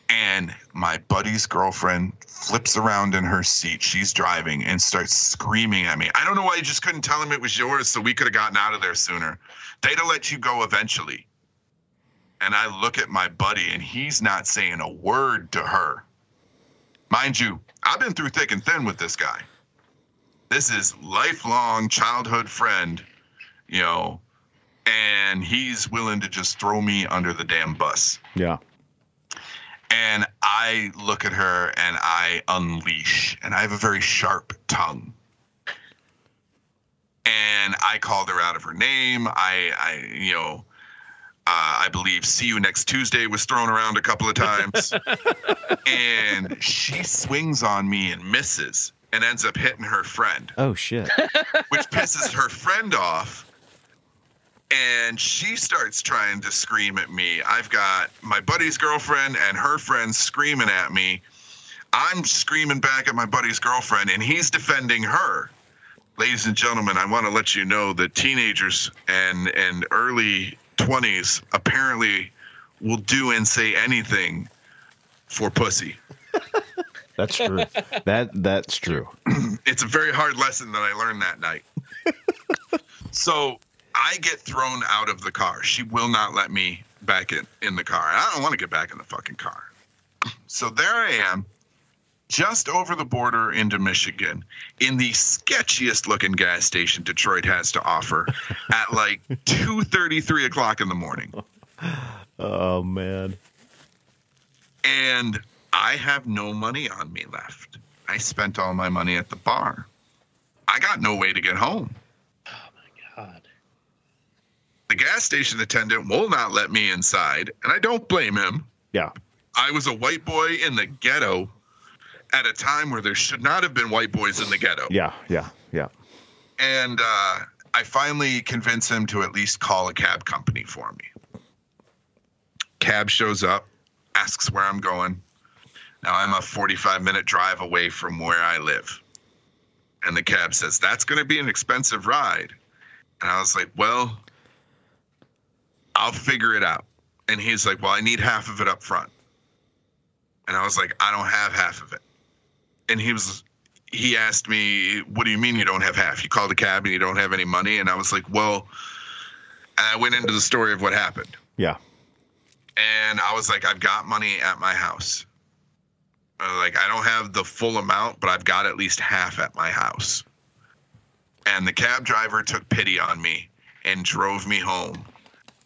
[SPEAKER 6] and my buddy's girlfriend flips around in her seat. She's driving and starts screaming at me. I don't know why you just couldn't tell him it was yours so we could have gotten out of there sooner. They'd have let you go eventually. And I look at my buddy, and he's not saying a word to her. Mind you, I've been through thick and thin with this guy. This is lifelong childhood friend, you know, and he's willing to just throw me under the damn bus.
[SPEAKER 2] Yeah.
[SPEAKER 6] And I look at her and I unleash, and I have a very sharp tongue. And I called her out of her name. I, I you know, uh, I believe "See you next Tuesday" was thrown around a couple of times, and she swings on me and misses, and ends up hitting her friend
[SPEAKER 2] Oh shit.
[SPEAKER 6] which pisses her friend off. And she starts trying to scream at me. I've got my buddy's girlfriend and her friend screaming at me. I'm screaming back at my buddy's girlfriend, and he's defending her. Ladies and gentlemen, I want to let you know that teenagers and and early 20s apparently will do and say anything for pussy.
[SPEAKER 2] That's true. that that's true.
[SPEAKER 6] It's a very hard lesson that I learned that night. so I get thrown out of the car. She will not let me back in, in the car. I don't want to get back in the fucking car. So there I am, just over the border into Michigan, in the sketchiest looking gas station Detroit has to offer at like two thirty, three o'clock in the morning.
[SPEAKER 2] Oh man.
[SPEAKER 6] and I have no money on me left. I spent all my money at the bar. I got no way to get home.
[SPEAKER 1] Oh my God.
[SPEAKER 6] The gas station attendant will not let me inside, and I don't blame him.
[SPEAKER 2] Yeah.
[SPEAKER 6] I was a white boy in the ghetto at a time where there should not have been white boys in the ghetto.
[SPEAKER 2] Yeah. Yeah. Yeah.
[SPEAKER 6] And uh, I finally convince him to at least call a cab company for me. Cab shows up, asks where I'm going. Now I'm a 45 minute drive away from where I live. And the cab says, That's going to be an expensive ride. And I was like, Well, I'll figure it out. And he's like, Well, I need half of it up front. And I was like, I don't have half of it. And he was he asked me, What do you mean you don't have half? You called a cab and you don't have any money? And I was like, Well, and I went into the story of what happened.
[SPEAKER 2] Yeah.
[SPEAKER 6] And I was like, I've got money at my house. Like, I don't have the full amount, but I've got at least half at my house. And the cab driver took pity on me and drove me home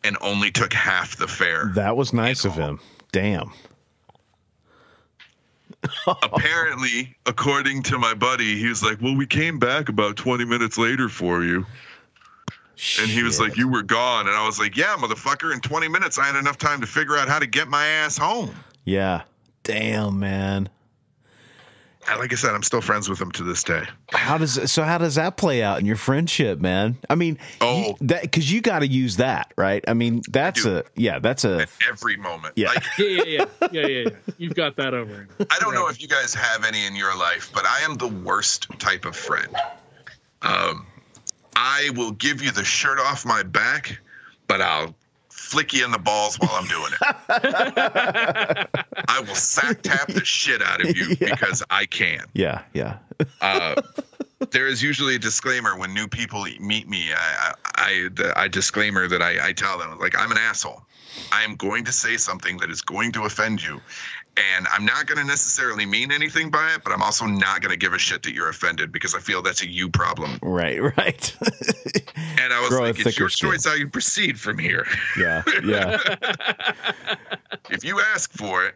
[SPEAKER 6] and only took half the fare.
[SPEAKER 2] That was nice of him. Damn.
[SPEAKER 6] Apparently, according to my buddy, he was like, Well, we came back about 20 minutes later for you. And he was like, You were gone. And I was like, Yeah, motherfucker. In 20 minutes, I had enough time to figure out how to get my ass home.
[SPEAKER 2] Yeah. Damn, man.
[SPEAKER 6] Like I said, I'm still friends with him to this day.
[SPEAKER 2] How does so? How does that play out in your friendship, man? I mean,
[SPEAKER 6] Oh.
[SPEAKER 2] you- that because you got to use that, right? I mean, that's
[SPEAKER 6] do.
[SPEAKER 2] a yeah, that's a
[SPEAKER 6] At every moment.
[SPEAKER 2] Yeah.
[SPEAKER 6] Like,
[SPEAKER 1] Yeah, yeah, yeah, yeah, yeah, yeah. You've got that over.
[SPEAKER 6] I don't know if you guys have any in your life, but I am the worst type of friend. Um, I will give you the shirt off my back, but I'll flick you in the balls while I'm doing it. I will sack tap the shit out of you because I can.
[SPEAKER 2] yeah, yeah,
[SPEAKER 6] Uh, there is usually a disclaimer when new people meet me. I, I, I, I disclaimer that I, I tell them like I'm an asshole. I am going to say something that is going to offend you, and I'm not going to necessarily mean anything by it. But I'm also not going to give a shit that you're offended because I feel that's a you problem.
[SPEAKER 2] right, right.
[SPEAKER 6] And I was
[SPEAKER 2] Grow
[SPEAKER 6] like, it's your
[SPEAKER 2] skin.
[SPEAKER 6] choice how you proceed from here.
[SPEAKER 2] yeah, yeah.
[SPEAKER 6] If you ask for it,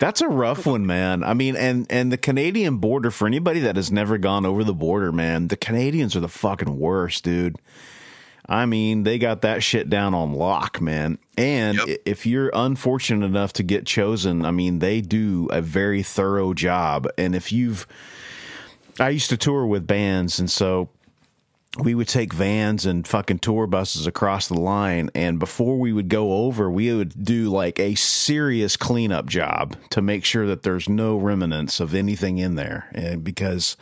[SPEAKER 2] That's a rough one, man. I mean, and and the Canadian border for anybody that has never gone over the border, man, the Canadians are the fucking worst, dude. I mean, they got that shit down on lock, man. And
[SPEAKER 6] Yep.
[SPEAKER 2] if you're unfortunate enough to get chosen, I mean, they do a very thorough job. And if you've I used to tour with bands and so we would take vans and fucking tour buses across the line and before we would go over we would do like a serious cleanup job to make sure that there's no remnants of anything in there and because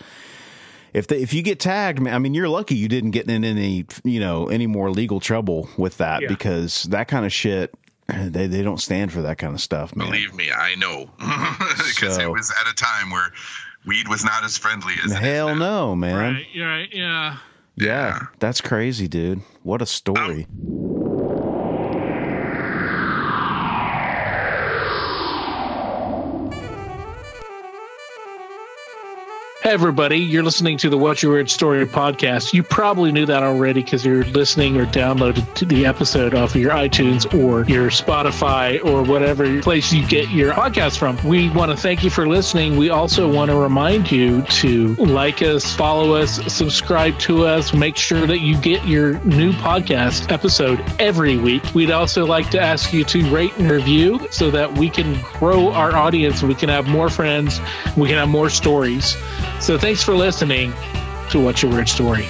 [SPEAKER 2] if they, if you get tagged man, I mean you're lucky you didn't get in any you know any more legal trouble with that
[SPEAKER 1] Yeah.
[SPEAKER 2] because that kind of shit they they don't stand for that kind of stuff man
[SPEAKER 6] believe me, I know because
[SPEAKER 2] So-
[SPEAKER 6] it was at a time where weed was not as friendly as it is
[SPEAKER 2] hell
[SPEAKER 6] now.
[SPEAKER 2] no man
[SPEAKER 1] Right, right, yeah.
[SPEAKER 2] yeah that's crazy dude what a story
[SPEAKER 1] um, Everybody, you're listening to the What's Your Weird Story podcast. You probably knew that already because you're listening or downloaded the episode off of your iTunes or your Spotify or whatever place you get your podcast from. We want to thank you for listening. We also want to remind you to like us, follow us, subscribe to us, make sure that you get your new podcast episode every week. We'd also like to ask you to rate and review so that we can grow our audience, we can have more friends, we can have more stories. So thanks for listening to What's Your Weird Story.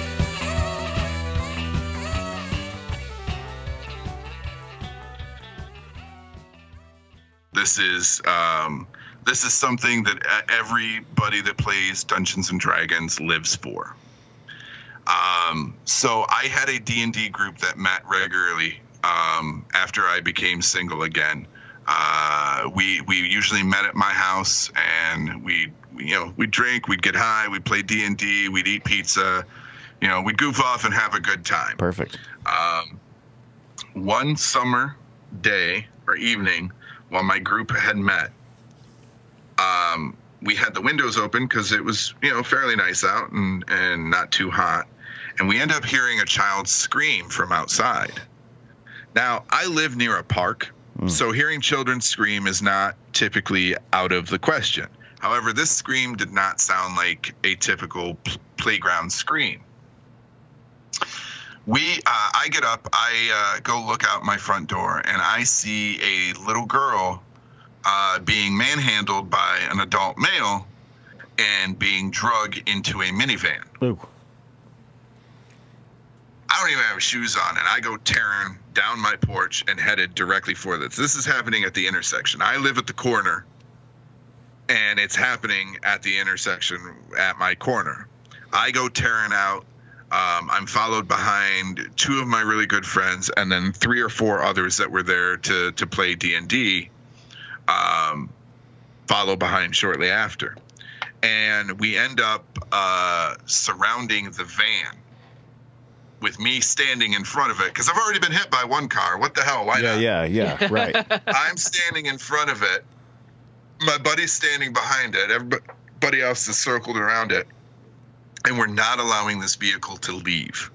[SPEAKER 6] This is um, this is something that everybody that plays Dungeons and Dragons lives for. Um, so I had a D&D group that met regularly um, after I became single again. Uh, we we usually met at my house and we you know we'd drink, we'd get high, we'd play D&D, we'd eat pizza, you know, we'd goof off and have a good time.
[SPEAKER 2] Perfect.
[SPEAKER 6] Um, one summer day or evening while my group had met, um, we had the windows open because it was you know fairly nice out and and not too hot, and we end up hearing a child scream from outside. Now I live near a park, so hearing children scream is not typically out of the question. However, this scream did not sound like a typical playground scream. We, uh, I get up, I uh, go look out my front door, and I see a little girl uh, being manhandled by an adult male and being drugged into a minivan.
[SPEAKER 2] Ooh.
[SPEAKER 6] I don't even have shoes on, and I go tearing down my porch and headed directly for this. This is happening at the intersection. I live at the corner, and it's happening at the intersection at my corner. I go tearing out. Um, I'm followed behind two of my really good friends, and then three or four others that were there to to play D and D. Um, follow behind shortly after, and we end up uh, surrounding the van with me standing in front of it because I've already been hit by one car. What the hell? Why
[SPEAKER 2] Yeah,
[SPEAKER 6] not?
[SPEAKER 2] yeah, yeah. yeah. Right.
[SPEAKER 6] I'm standing in front of it. My buddy's standing behind it. Everybody else is circled around it. And we're not allowing this vehicle to leave.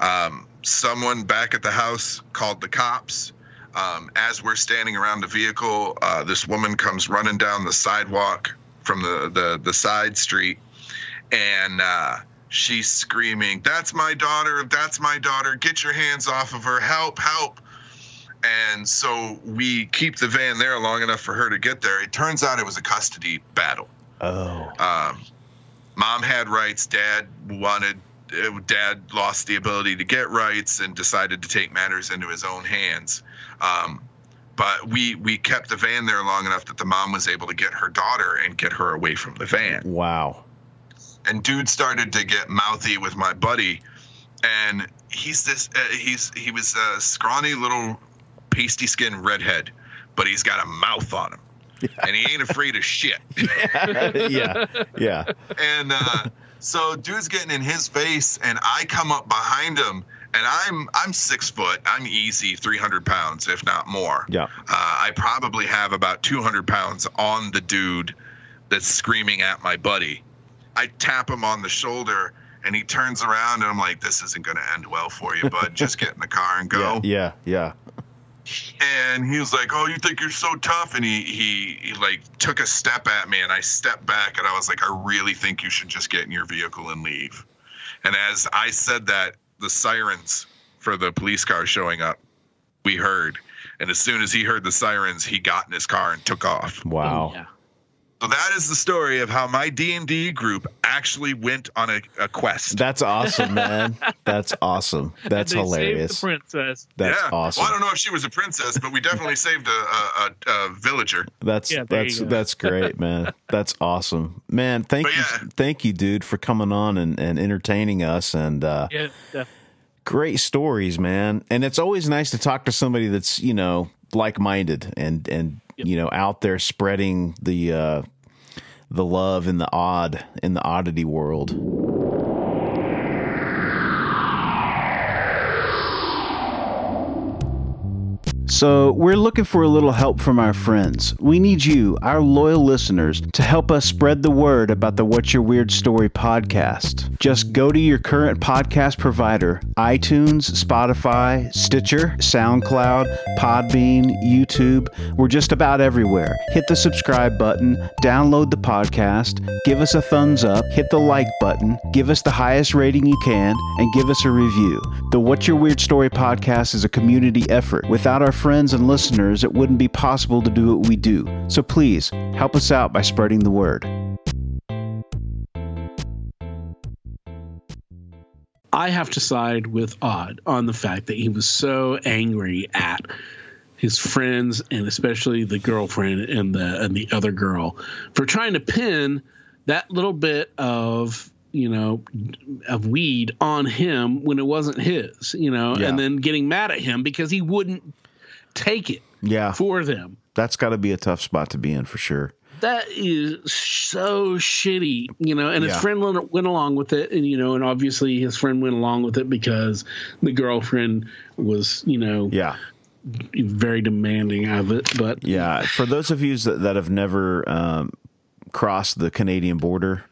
[SPEAKER 6] Um, someone back at the house called the cops. Um, as we're standing around the vehicle, uh, this woman comes running down the sidewalk from the, the, the side street. And uh, she's screaming, That's my daughter. That's my daughter. Get your hands off of her. Help, help and so we keep the van there long enough for her to get there. It turns out it was a custody battle.
[SPEAKER 2] Oh.
[SPEAKER 6] Um, mom had rights. Dad wanted. uh, Dad lost the ability to get rights and decided to take matters into his own hands. Um, but we we kept the van there long enough that the mom was able to get her daughter and get her away from the van
[SPEAKER 2] Wow.
[SPEAKER 6] And dude started to get mouthy with my buddy and he's this uh, he's he was a scrawny little pasty skinned redhead but he's got a mouth on him and he ain't afraid of shit
[SPEAKER 2] yeah. Yeah.
[SPEAKER 6] and uh, so dude's getting in his face and i come up behind him and i'm i'm six foot i'm easy 300 pounds if not more
[SPEAKER 2] Yeah.
[SPEAKER 6] uh, I probably have about 200 pounds on the dude that's screaming at my buddy. I tap him on the shoulder and he turns around and I'm like, this isn't going to end well for you, bud. Just get in the car and go.
[SPEAKER 2] Yeah. Yeah.
[SPEAKER 6] And he was like, oh, you think you're so tough? And he, he, he like took a step at me and I stepped back and I was like, I really think you should just get in your vehicle and leave. And as I said that, the sirens for the police car showing up, we heard. And as soon as he heard the sirens, he got in his car and took off.
[SPEAKER 2] Wow.
[SPEAKER 1] Yeah.
[SPEAKER 6] So that is the story of how my D and D group actually went on a, a quest.
[SPEAKER 2] That's awesome, man. That's awesome. That's
[SPEAKER 7] They
[SPEAKER 2] hilarious.
[SPEAKER 7] Saved the princess.
[SPEAKER 2] That's
[SPEAKER 6] yeah.
[SPEAKER 2] awesome.
[SPEAKER 6] Well, I don't know if she was a princess, but we definitely saved a, a, a, a villager.
[SPEAKER 2] That's
[SPEAKER 7] Yeah,
[SPEAKER 2] that's that's great, man. That's awesome, man. Thank
[SPEAKER 6] But
[SPEAKER 2] you,
[SPEAKER 6] yeah.
[SPEAKER 2] thank you, dude, for coming on and, and entertaining us. And uh,
[SPEAKER 7] Yeah, definitely.
[SPEAKER 2] great stories, man. And it's always nice to talk to somebody that's you know like minded and and you know out there spreading the uh, the love in the odd in the oddity world. So, we're looking for a little help from our friends. We need you, our loyal listeners, to help us spread the word about the What's Your Weird Story podcast. Just go to your current podcast provider iTunes, Spotify, Stitcher, SoundCloud, Podbean, YouTube. We're just about everywhere. Hit the subscribe button, download the podcast, give us a thumbs up, hit the like button, give us the highest rating you can, and give us a review. The What's Your Weird Story podcast is a community effort. Without our friends and listeners, it wouldn't be possible to do what we do. So please help us out by spreading the word.
[SPEAKER 1] I have to side with Odd on the fact that he was so angry at his friends and especially the girlfriend and the and the other girl for trying to pin that little bit of you know of weed on him when it wasn't his you know
[SPEAKER 2] Yeah.
[SPEAKER 1] and then getting mad at him because he wouldn't take it
[SPEAKER 2] Yeah,
[SPEAKER 1] for them
[SPEAKER 2] that's got to be a tough spot to be in for sure.
[SPEAKER 1] that is so shitty, you know. And his friend went, went along with it, and you know, and obviously his friend went along with it because the girlfriend was, you know,
[SPEAKER 2] Yeah.
[SPEAKER 1] very demanding of it. But
[SPEAKER 2] Yeah, for those of you that, that have never um, crossed the Canadian border,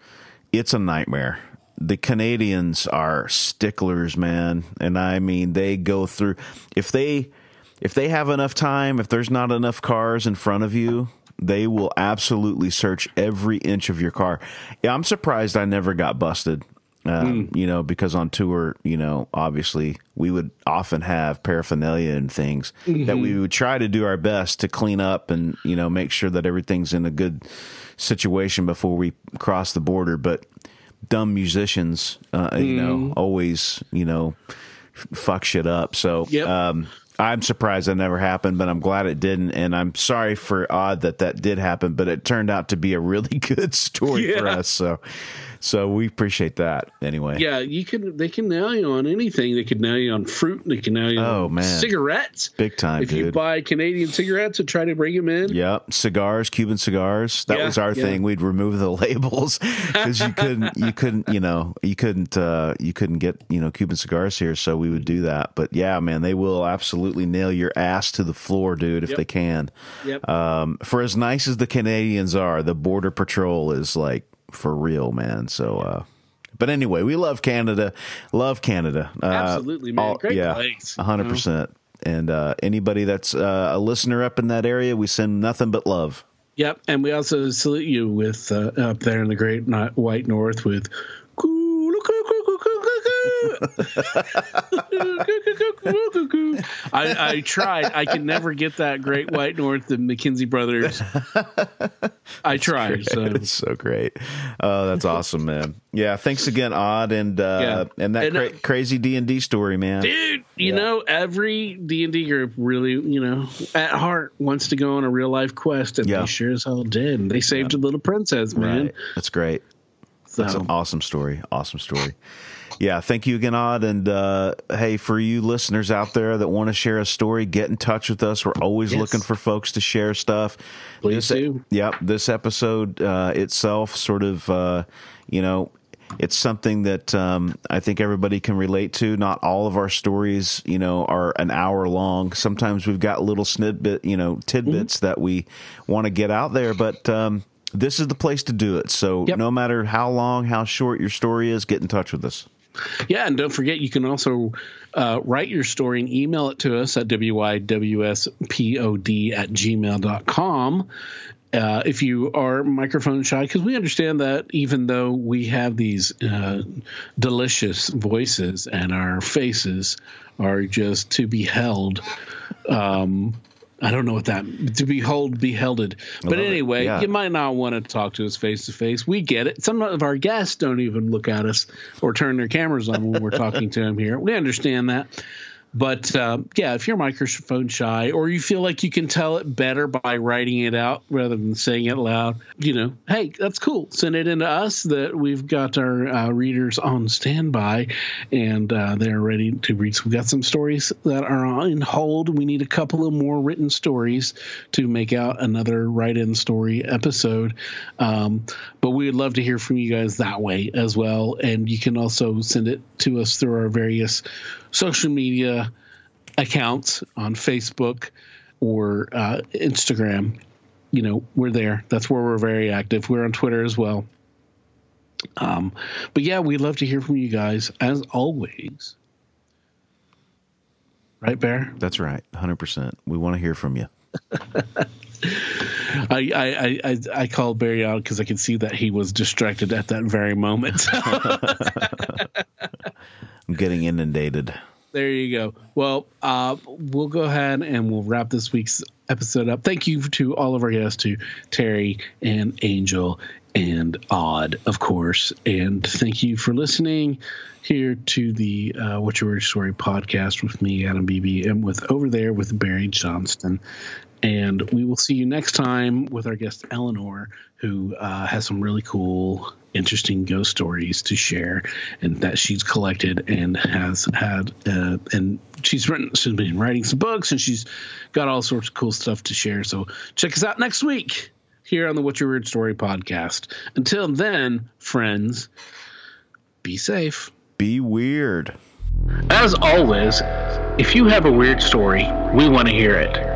[SPEAKER 2] it's a nightmare. The Canadians are sticklers, man, and I mean they go through if they if they have enough time, if there's not enough cars in front of you, they will absolutely search every inch of your car. Yeah, I'm surprised I never got busted. Um, You know, because on tour, you know, obviously we would often have paraphernalia and things that we would try to do our best to clean up and, you know, make sure that everything's in a good situation before we cross the border. But dumb musicians, uh, you know, always, you know, fuck shit up. So,
[SPEAKER 1] Yep.
[SPEAKER 2] um, I'm surprised that never happened, but I'm glad it didn't. And I'm sorry for Odd that that did happen, but it turned out to be a really good story for us. So, so we appreciate that anyway.
[SPEAKER 1] yeah, you can they can nail you on anything. They can nail you on fruit. They can nail you
[SPEAKER 2] Oh,
[SPEAKER 1] on
[SPEAKER 2] man.
[SPEAKER 1] cigarettes.
[SPEAKER 2] Big time,
[SPEAKER 1] if you buy Canadian cigarettes and try to bring them in,
[SPEAKER 2] Yep, cigars, Cuban cigars. That
[SPEAKER 1] Yeah,
[SPEAKER 2] was our
[SPEAKER 1] yeah.
[SPEAKER 2] thing. We'd remove the labels because you couldn't, you couldn't, you know, you couldn't, uh, you couldn't get, you know, Cuban cigars here. So we would do that. But yeah, man, they will absolutely nail your ass to the floor, dude, if
[SPEAKER 1] Yep.
[SPEAKER 2] they can.
[SPEAKER 1] Yep.
[SPEAKER 2] Um, for as nice as the Canadians are, the border patrol is like for real, man. So, uh, but anyway, we love Canada. Love Canada. Uh,
[SPEAKER 1] Absolutely, man. Great place,
[SPEAKER 2] a hundred
[SPEAKER 1] you know?
[SPEAKER 2] percent. And uh, anybody that's uh, a listener up in that area, we send nothing but love.
[SPEAKER 1] Yep, and we also salute you with uh, up there in the Great White North with. I, I tried. I can never get that Great White North, the McKenzie brothers. I tried. So
[SPEAKER 2] It's so great. Oh, that's awesome, man. Yeah, thanks again, Odd, and uh,
[SPEAKER 1] Yeah.
[SPEAKER 2] and that
[SPEAKER 1] And, uh,
[SPEAKER 2] cra- crazy D and D story, man.
[SPEAKER 1] dude you
[SPEAKER 2] Yeah.
[SPEAKER 1] know every d&d group really you know at heart wants to go on a real life quest and
[SPEAKER 2] Yeah.
[SPEAKER 1] they sure as hell did and they saved a little princess man
[SPEAKER 2] Right. That's great.
[SPEAKER 1] so
[SPEAKER 2] That's an awesome story. Awesome story. Yeah, thank you again, Odd. And uh, hey, for you listeners out there that want to share a story, get in touch with us. We're always
[SPEAKER 1] Yes.
[SPEAKER 2] looking for folks to share stuff.
[SPEAKER 1] Please
[SPEAKER 2] this,
[SPEAKER 1] do.
[SPEAKER 2] Yep, this episode uh, itself, sort of, uh, you know, it's something that um, I think everybody can relate to. Not all of our stories, you know, are an hour long. Sometimes we've got little snidbit, you know, tidbits
[SPEAKER 1] Mm-hmm.
[SPEAKER 2] that we want to get out there, but. Um, this is the place to do it. So
[SPEAKER 1] Yep.
[SPEAKER 2] no matter how long, how short your story is, get in touch with us.
[SPEAKER 1] Yeah, and don't forget you can also uh, write your story and email it to us at wywspod at gmail.com. Uh, if you are microphone shy, because we understand that even though we have these uh, delicious voices and our faces are just to be held, um, I don't know what that to behold, behelded. But anyway,
[SPEAKER 2] Yeah.
[SPEAKER 1] you might not want to talk to us face to face. We get it. Some of our guests don't even look at us or turn their cameras on when we're talking to them here. We understand that. But uh, yeah, if you're microphone shy or you feel like you can tell it better by writing it out rather than saying it loud, you know, hey, that's cool. Send it in to us that we've got our uh, readers on standby and uh, they're ready to read. So we've got some stories that are on hold. We need a couple of more written stories to make out another write in story episode. Um, but we would love to hear from you guys that way as well. And you can also send it to us through our various social media accounts on Facebook or uh, Instagram. You know, we're there. That's where we're very active. We're on Twitter as well. Um, but yeah, we'd love to hear from you guys as always. Right, Bear?
[SPEAKER 2] That's right, hundred percent. We want to hear from you.
[SPEAKER 1] I I I, I, I called Barry out because I could see that he was distracted at that very moment.
[SPEAKER 2] I'm getting inundated.
[SPEAKER 1] there you go. Well, uh, we'll go ahead and we'll wrap this week's episode up. Thank you to all of our guests, to Terry and Angel and odd, of course. And thank you for listening here to the uh, What's Your Story podcast with me, Adam Beebe, and with over there with Barry Johnston. And we will see you next time with our guest Eleanor, who uh, has some really cool, interesting ghost stories to share, and that she's collected and has had. Uh, and she's written, she's been writing some books, and she's got all sorts of cool stuff to share. So check us out next week here on the What's Your Weird Story podcast. Until then, friends, be safe.
[SPEAKER 2] Be weird.
[SPEAKER 1] As always, if you have a weird story, we want to hear it.